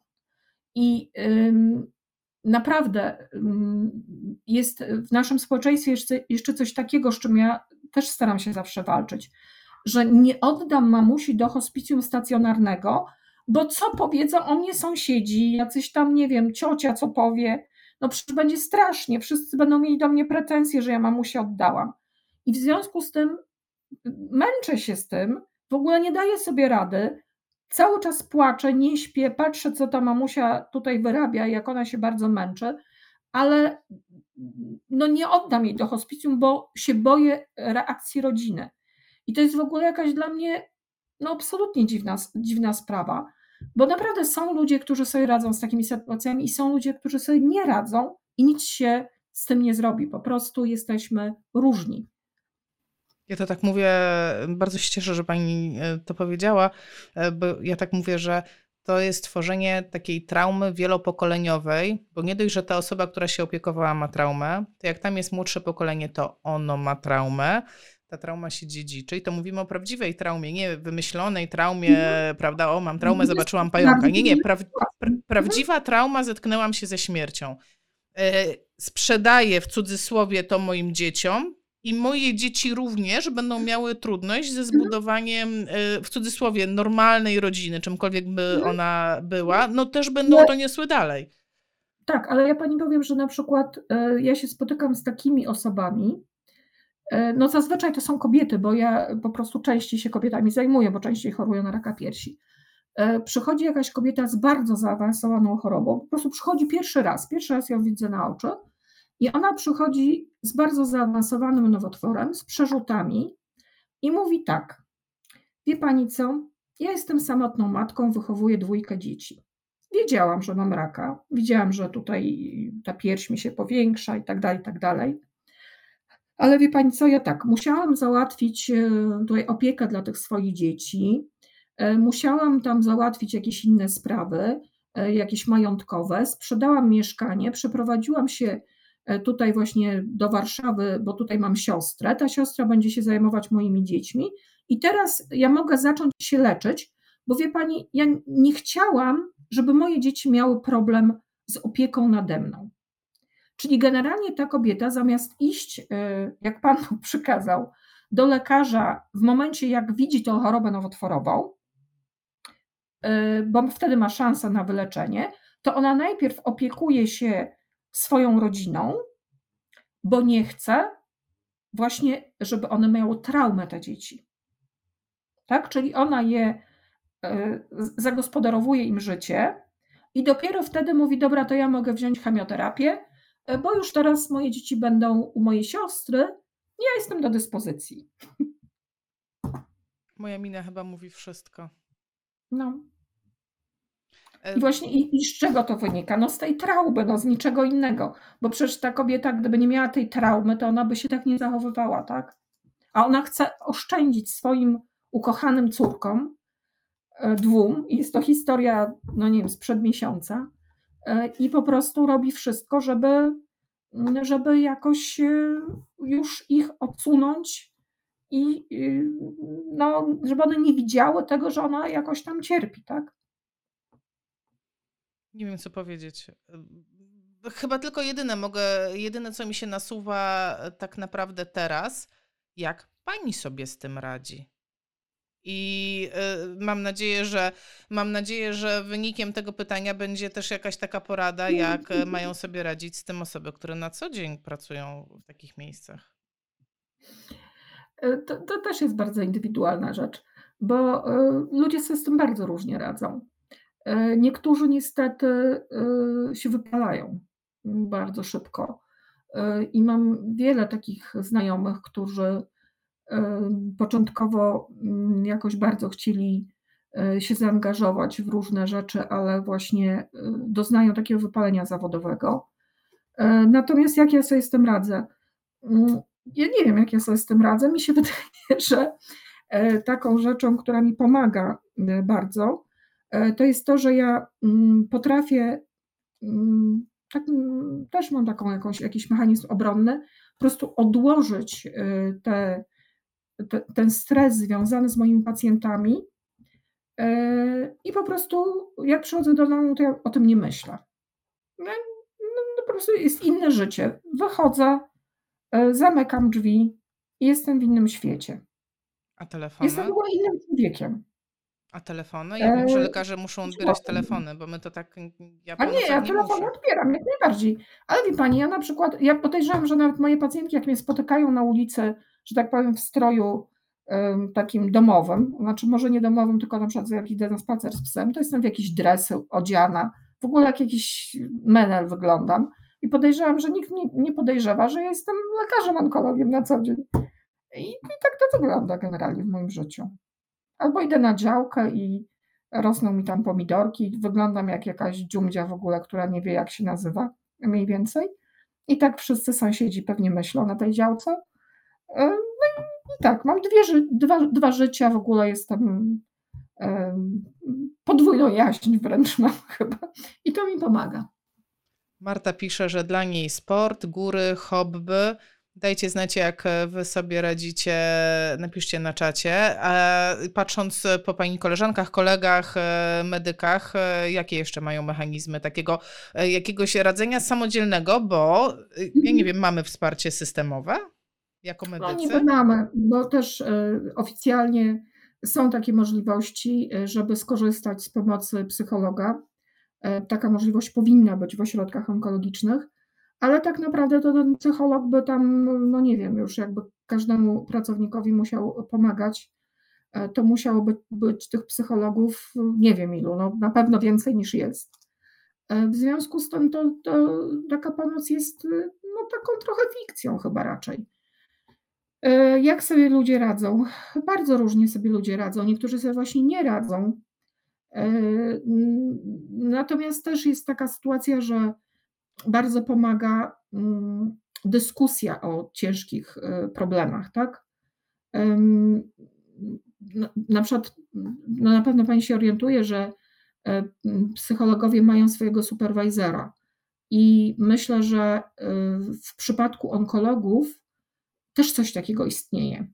I naprawdę jest w naszym społeczeństwie jeszcze, jeszcze coś takiego, z czym ja też staram się zawsze walczyć, że nie oddam mamusi do hospicjum stacjonarnego, bo co powiedzą o mnie sąsiedzi, jacyś tam, nie wiem, ciocia co powie, no przecież będzie strasznie, wszyscy będą mieli do mnie pretensje, że ja mamusię oddałam. I w związku z tym męczę się z tym, w ogóle nie daję sobie rady, cały czas płaczę, nie śpię, patrzę, co ta mamusia tutaj wyrabia, jak ona się bardzo męczy, ale no nie oddam jej do hospicjum, bo się boję reakcji rodziny. I to jest w ogóle jakaś dla mnie no absolutnie dziwna, dziwna sprawa. Bo naprawdę są ludzie, którzy sobie radzą z takimi sytuacjami i są ludzie, którzy sobie nie radzą i nic się z tym nie zrobi. Po prostu jesteśmy różni. Ja to tak mówię, bardzo się cieszę, że pani e, to powiedziała, e, bo ja tak mówię, że to jest tworzenie takiej traumy wielopokoleniowej, bo nie dość, że ta osoba, która się opiekowała ma traumę, to jak tam jest młodsze pokolenie, to ono ma traumę, ta trauma się dziedziczy i to mówimy o prawdziwej traumie, nie wymyślonej traumie, mhm. prawda, o mam traumę, zobaczyłam pająka. Nie, nie, pra, pra, prawdziwa trauma zetknęłam się ze śmiercią. E, sprzedaję w cudzysłowie to moim dzieciom i moje dzieci również będą miały trudność ze zbudowaniem e, w cudzysłowie normalnej rodziny, czymkolwiek by mhm. ona była, no też będą to niosły dalej. Tak, ale ja pani powiem, że na przykład e, ja się spotykam z takimi osobami, no zazwyczaj to są kobiety, bo ja po prostu częściej się kobietami zajmuję, bo częściej choruję na raka piersi. E, przychodzi jakaś kobieta z bardzo zaawansowaną chorobą, po prostu przychodzi pierwszy raz, pierwszy raz ją widzę na oczy i ona przychodzi z bardzo zaawansowanym nowotworem, z przerzutami i mówi tak, wie pani co, ja jestem samotną matką, wychowuję dwójkę dzieci. Wiedziałam, że mam raka, widziałam, że tutaj ta pierś mi się powiększa i tak dalej, i tak dalej. Ale wie pani co, ja tak, musiałam załatwić e, tutaj opiekę dla tych swoich dzieci, e, musiałam tam załatwić jakieś inne sprawy, e, jakieś majątkowe, sprzedałam mieszkanie, przeprowadziłam się tutaj właśnie do Warszawy, bo tutaj mam siostrę. Ta siostra będzie się zajmować moimi dziećmi i teraz ja mogę zacząć się leczyć, bo wie pani, ja nie chciałam, żeby moje dzieci miały problem z opieką nade mną. Czyli generalnie ta kobieta zamiast iść, y, jak Pan przykazał, do lekarza w momencie, jak widzi tą chorobę nowotworową, y, bo wtedy ma szansę na wyleczenie, to ona najpierw opiekuje się swoją rodziną, bo nie chce właśnie, żeby one miały traumę, te dzieci. Tak? Czyli ona je y, zagospodarowuje im życie i dopiero wtedy mówi: Dobra, to ja mogę wziąć chemioterapię, bo już teraz moje dzieci będą u mojej siostry, ja jestem do dyspozycji. Moja mina chyba mówi wszystko. No. I właśnie i, i, z czego to wynika? No z tej traumy, no z niczego innego. Bo przecież ta kobieta, gdyby nie miała tej traumy, to ona by się tak nie zachowywała, tak? A ona chce oszczędzić swoim ukochanym córkom, e, dwóm, i jest to historia, no nie wiem, sprzed miesiąca, E, i po prostu robi wszystko, żeby, żeby jakoś e, już ich odsunąć i e, no, żeby one nie widziały tego, że ona jakoś tam cierpi, tak? Nie wiem, co powiedzieć. Chyba tylko jedyne mogę, jedyne, co mi się nasuwa tak naprawdę teraz, jak pani sobie z tym radzi. I y, mam nadzieję, że mam nadzieję, że wynikiem tego pytania będzie też jakaś taka porada, jak e, mają sobie radzić z tym osoby, które na co dzień pracują w takich miejscach. E, to, to też jest bardzo indywidualna rzecz, bo y, ludzie sobie z tym bardzo różnie radzą. Y, niektórzy niestety się wypalają bardzo szybko. I mam wiele takich znajomych, którzy Początkowo mm, jakoś bardzo chcieli e, się zaangażować w różne rzeczy, ale właśnie e, doznają takiego wypalenia zawodowego. E, natomiast jak ja sobie z tym radzę? Mm, ja nie wiem, jak ja sobie z tym radzę. Mi się (laughs) wydaje, że taką rzeczą, która mi pomaga bardzo, to jest to, że ja mm, potrafię, tak, też mam taką jakąś, jakiś mechanizm obronny, po prostu odłożyć te te, ten stres związany z moimi pacjentami e, i po prostu jak przychodzę do domu, to ja o tym nie myślę. No, no, no, po prostu jest inne życie. Wychodzę, e, zamykam drzwi i jestem w innym świecie. A telefony? Jestem w ogóle innym człowiekiem. A telefony? Ja wiem, że e, lekarze muszą odbierać telefony, bo my to tak. Ja A nie, ja telefony odbieram, jak najbardziej. Ale wie pani, ja na przykład, ja podejrzewam, że nawet moje pacjentki, jak mnie spotykają na ulicy, że tak powiem, w stroju takim domowym, znaczy może nie domowym, tylko na przykład jak idę na spacer z psem, to jestem w jakieś dresy odziana, w ogóle jak jakiś menel wyglądam i podejrzewam, że nikt nie, nie podejrzewa, że ja jestem lekarzem onkologiem na co dzień. I, I tak to wygląda generalnie w moim życiu. Albo idę na działkę i rosną mi tam pomidorki, wyglądam jak jakaś dziumdzia w ogóle, która nie wie jak się nazywa, mniej więcej. I tak wszyscy sąsiedzi pewnie myślą na tej działce. No i tak, mam dwie, dwa, dwa życia, w ogóle jestem podwójną jaźń wręcz mam (laughs) chyba i to mi pomaga. Marta pisze, że dla niej sport, góry, hobby. Dajcie znać, jak wy sobie radzicie, napiszcie na czacie. A patrząc po pani koleżankach, kolegach, e, medykach, e, jakie jeszcze mają mechanizmy takiego e, jakiegoś radzenia samodzielnego, bo ja nie wiem, mamy wsparcie systemowe? Jako no, medycy? No niby mamy, bo też e, oficjalnie są takie możliwości, e, żeby skorzystać z pomocy psychologa. E, taka możliwość powinna być w ośrodkach onkologicznych, ale tak naprawdę to ten psycholog by tam, no nie wiem, już jakby każdemu pracownikowi musiał pomagać, to musiało być, być tych psychologów nie wiem ilu, no na pewno więcej niż jest. W związku z tym to, to taka pomoc jest no, taką trochę fikcją chyba raczej. E, jak sobie ludzie radzą? Bardzo różnie sobie ludzie radzą. Niektórzy sobie właśnie nie radzą. E, natomiast też jest taka sytuacja, że bardzo pomaga mm, dyskusja o ciężkich e, problemach, tak? Na przykład, no na pewno Pani się orientuje, że psychologowie mają swojego superwajzera I myślę, że w przypadku onkologów też coś takiego istnieje,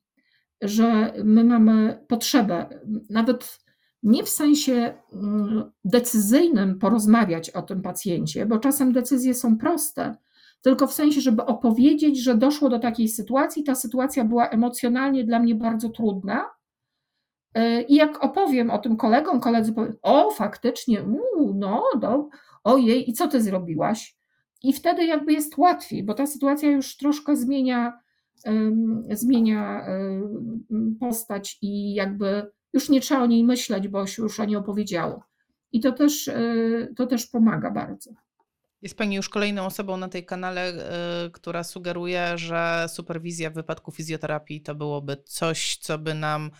że my mamy potrzebę, nawet nie w sensie mm, decyzyjnym porozmawiać o tym pacjencie, bo czasem decyzje są proste, tylko w sensie, żeby opowiedzieć, że doszło do takiej sytuacji, ta sytuacja była emocjonalnie dla mnie bardzo trudna. Y, I jak opowiem o tym kolegom, koledzy powiedzą, o faktycznie, uu, no, no, ojej, i co ty zrobiłaś? I wtedy jakby jest łatwiej, bo ta sytuacja już troszkę zmienia, zmienia postać i jakby już nie trzeba o niej myśleć, bo się już o niej opowiedziało. I to też, e, to też pomaga bardzo. Jest Pani już kolejną osobą na tej kanale, e, która sugeruje, że superwizja w wypadku fizjoterapii to byłoby coś, co by nam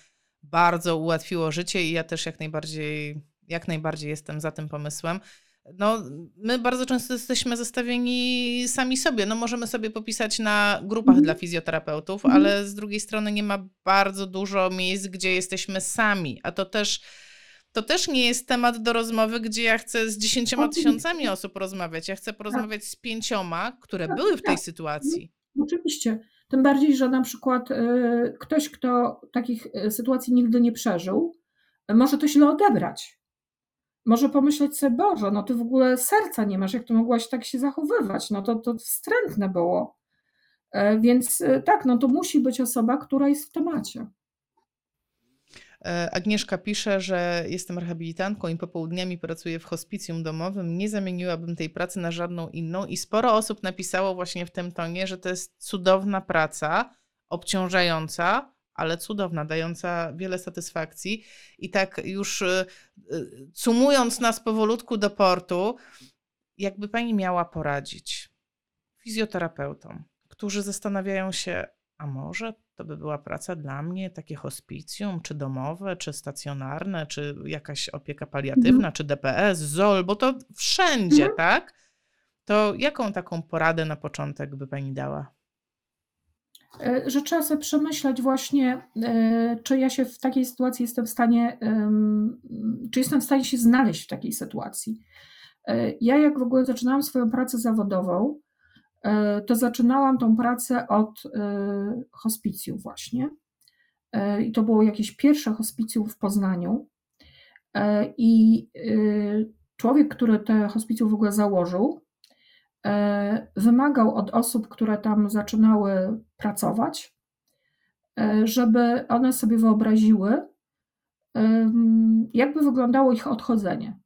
bardzo ułatwiło życie i ja też jak najbardziej, jak najbardziej jestem za tym pomysłem no, my bardzo często jesteśmy zestawieni sami sobie. No, możemy sobie popisać na grupach mm. dla fizjoterapeutów, mm. ale z drugiej strony nie ma bardzo dużo miejsc, gdzie jesteśmy sami, a to też. To też nie jest temat do rozmowy, gdzie ja chcę z dziesięcioma tysiącami osób rozmawiać. Ja chcę porozmawiać z pięcioma, które tak, były w tej tak. sytuacji. Oczywiście. Tym bardziej, że na przykład y, ktoś, kto takich y, sytuacji nigdy nie przeżył, może to źle odebrać może pomyśleć sobie, Boże, no ty w ogóle serca nie masz, jak to mogłaś tak się zachowywać, no to, to wstrętne było. E, więc e, tak, no to musi być osoba, która jest w temacie. E, Agnieszka pisze, że jestem rehabilitantką i popołudniami pracuję w hospicjum domowym. Nie zamieniłabym tej pracy na żadną inną i sporo osób napisało właśnie w tym tonie, że to jest cudowna praca, obciążająca, ale cudowna, dająca wiele satysfakcji. I tak już y, y, sumując nas powolutku do portu, jakby pani miała poradzić fizjoterapeutom, którzy zastanawiają się, a może to by była praca dla mnie, takie hospicjum, czy domowe, czy stacjonarne, czy jakaś opieka paliatywna, mhm. czy DPS, ZOL, bo to wszędzie, mhm. tak? To jaką taką poradę na początek by pani dała? E, że trzeba sobie przemyśleć właśnie, e, czy ja się w takiej sytuacji jestem w stanie, czy jestem w stanie się znaleźć w takiej sytuacji. E, ja jak w ogóle zaczynałam swoją pracę zawodową, to zaczynałam tą pracę od hospicjum właśnie. I to było jakieś pierwsze hospicjum w Poznaniu. I człowiek, który te hospicjum w ogóle założył, wymagał od osób, które tam zaczynały pracować, e, żeby one sobie wyobraziły, jakby wyglądało ich odchodzenie.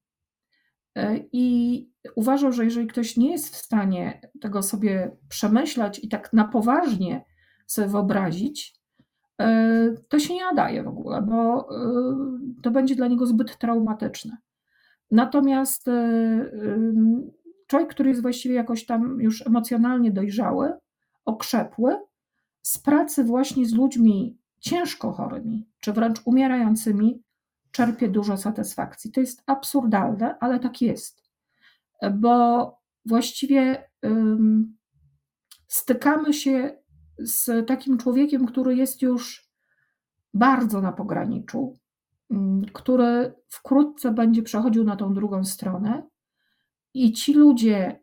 E, I uważał, że jeżeli ktoś nie jest w stanie tego sobie przemyśleć i tak na poważnie sobie wyobrazić, to się nie nadaje w ogóle, bo to będzie dla niego zbyt traumatyczne. Natomiast człowiek, który jest właściwie jakoś tam już emocjonalnie dojrzały, okrzepły, z pracy właśnie z ludźmi ciężko chorymi, czy wręcz umierającymi, czerpie dużo satysfakcji. To jest absurdalne, ale tak jest, bo właściwie stykamy się z takim człowiekiem, który jest już bardzo na pograniczu, który wkrótce będzie przechodził na tą drugą stronę i ci ludzie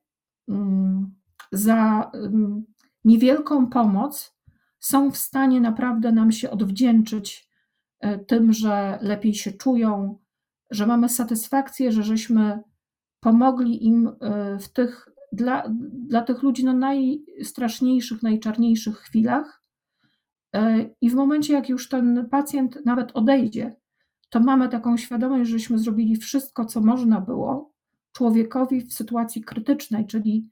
mm, za mm, niewielką pomoc są w stanie naprawdę nam się odwdzięczyć e, tym, że lepiej się czują, że mamy satysfakcję, że żeśmy pomogli im e, w tych, dla, dla tych ludzi no najstraszniejszych, najczarniejszych chwilach. E, I w momencie, jak już ten pacjent nawet odejdzie, to mamy taką świadomość, żeśmy zrobili wszystko, co można było, człowiekowi w sytuacji krytycznej, czyli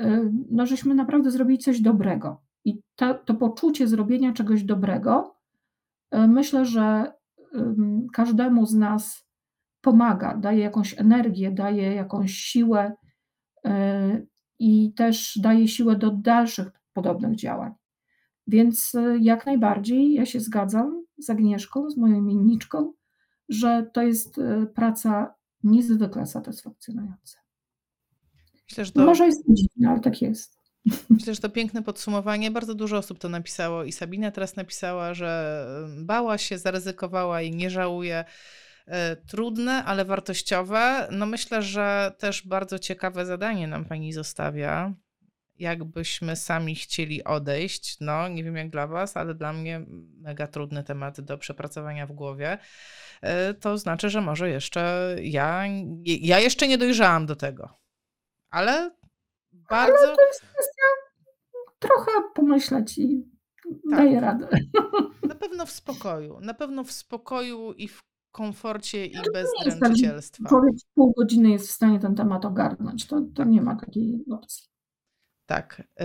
y, no, żeśmy naprawdę zrobili coś dobrego. I to, to poczucie zrobienia czegoś dobrego, y, myślę, że każdemu z nas pomaga, daje jakąś energię, daje jakąś siłę y, i też daje siłę do dalszych podobnych działań. Więc jak najbardziej ja się zgadzam z Agnieszką, z moją imienniczką, że to jest praca niezwykle satysfakcjonujące. Myślę, że to... Może jest dziwne, ale tak jest. Myślę, że to piękne podsumowanie. Bardzo dużo osób to napisało i Sabina teraz napisała, że bała się, zaryzykowała i nie żałuje. e, trudne, ale wartościowe. No myślę, że też bardzo ciekawe zadanie nam pani zostawia. Jakbyśmy sami chcieli odejść, no nie wiem jak dla was, ale dla mnie mega trudny temat do przepracowania w głowie. E, to znaczy, że może jeszcze ja, ja jeszcze nie dojrzałam do tego. Ale bardzo. Ale to jest kwestia trochę pomyśleć i Tak. daje radę. Na pewno w spokoju. Na pewno w spokoju i w komforcie i bez dręczycielstwa. człowiek pół godziny jest w stanie ten temat ogarnąć. To, to nie ma takiej opcji. Tak. y,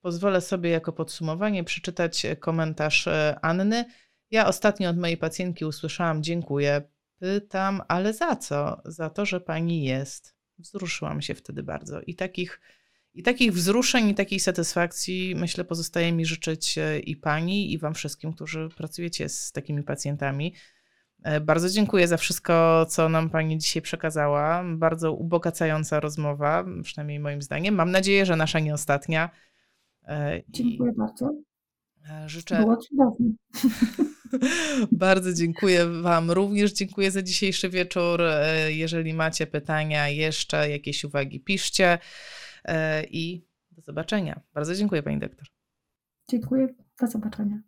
Pozwolę sobie jako podsumowanie przeczytać komentarz y, Anny. Ja ostatnio od mojej pacjentki usłyszałam dziękuję. Pytam, ale za co? Za to, że pani jest. Wzruszyłam się wtedy bardzo. I takich, i takich wzruszeń, i takiej satysfakcji, myślę, pozostaje mi życzyć y, i pani, i wam wszystkim, którzy pracujecie z takimi pacjentami. E, Bardzo dziękuję za wszystko, co nam Pani dzisiaj przekazała. Bardzo ubogacająca rozmowa, przynajmniej moim zdaniem. Mam nadzieję, że nasza nie ostatnia. E, I Dziękuję bardzo. e, życzę. Było cudownie. (laughs) Bardzo dziękuję Wam również. Dziękuję za dzisiejszy wieczór. Jeżeli macie pytania, jeszcze jakieś uwagi, piszcie. I do zobaczenia. Bardzo dziękuję Pani doktor. Dziękuję. Do zobaczenia.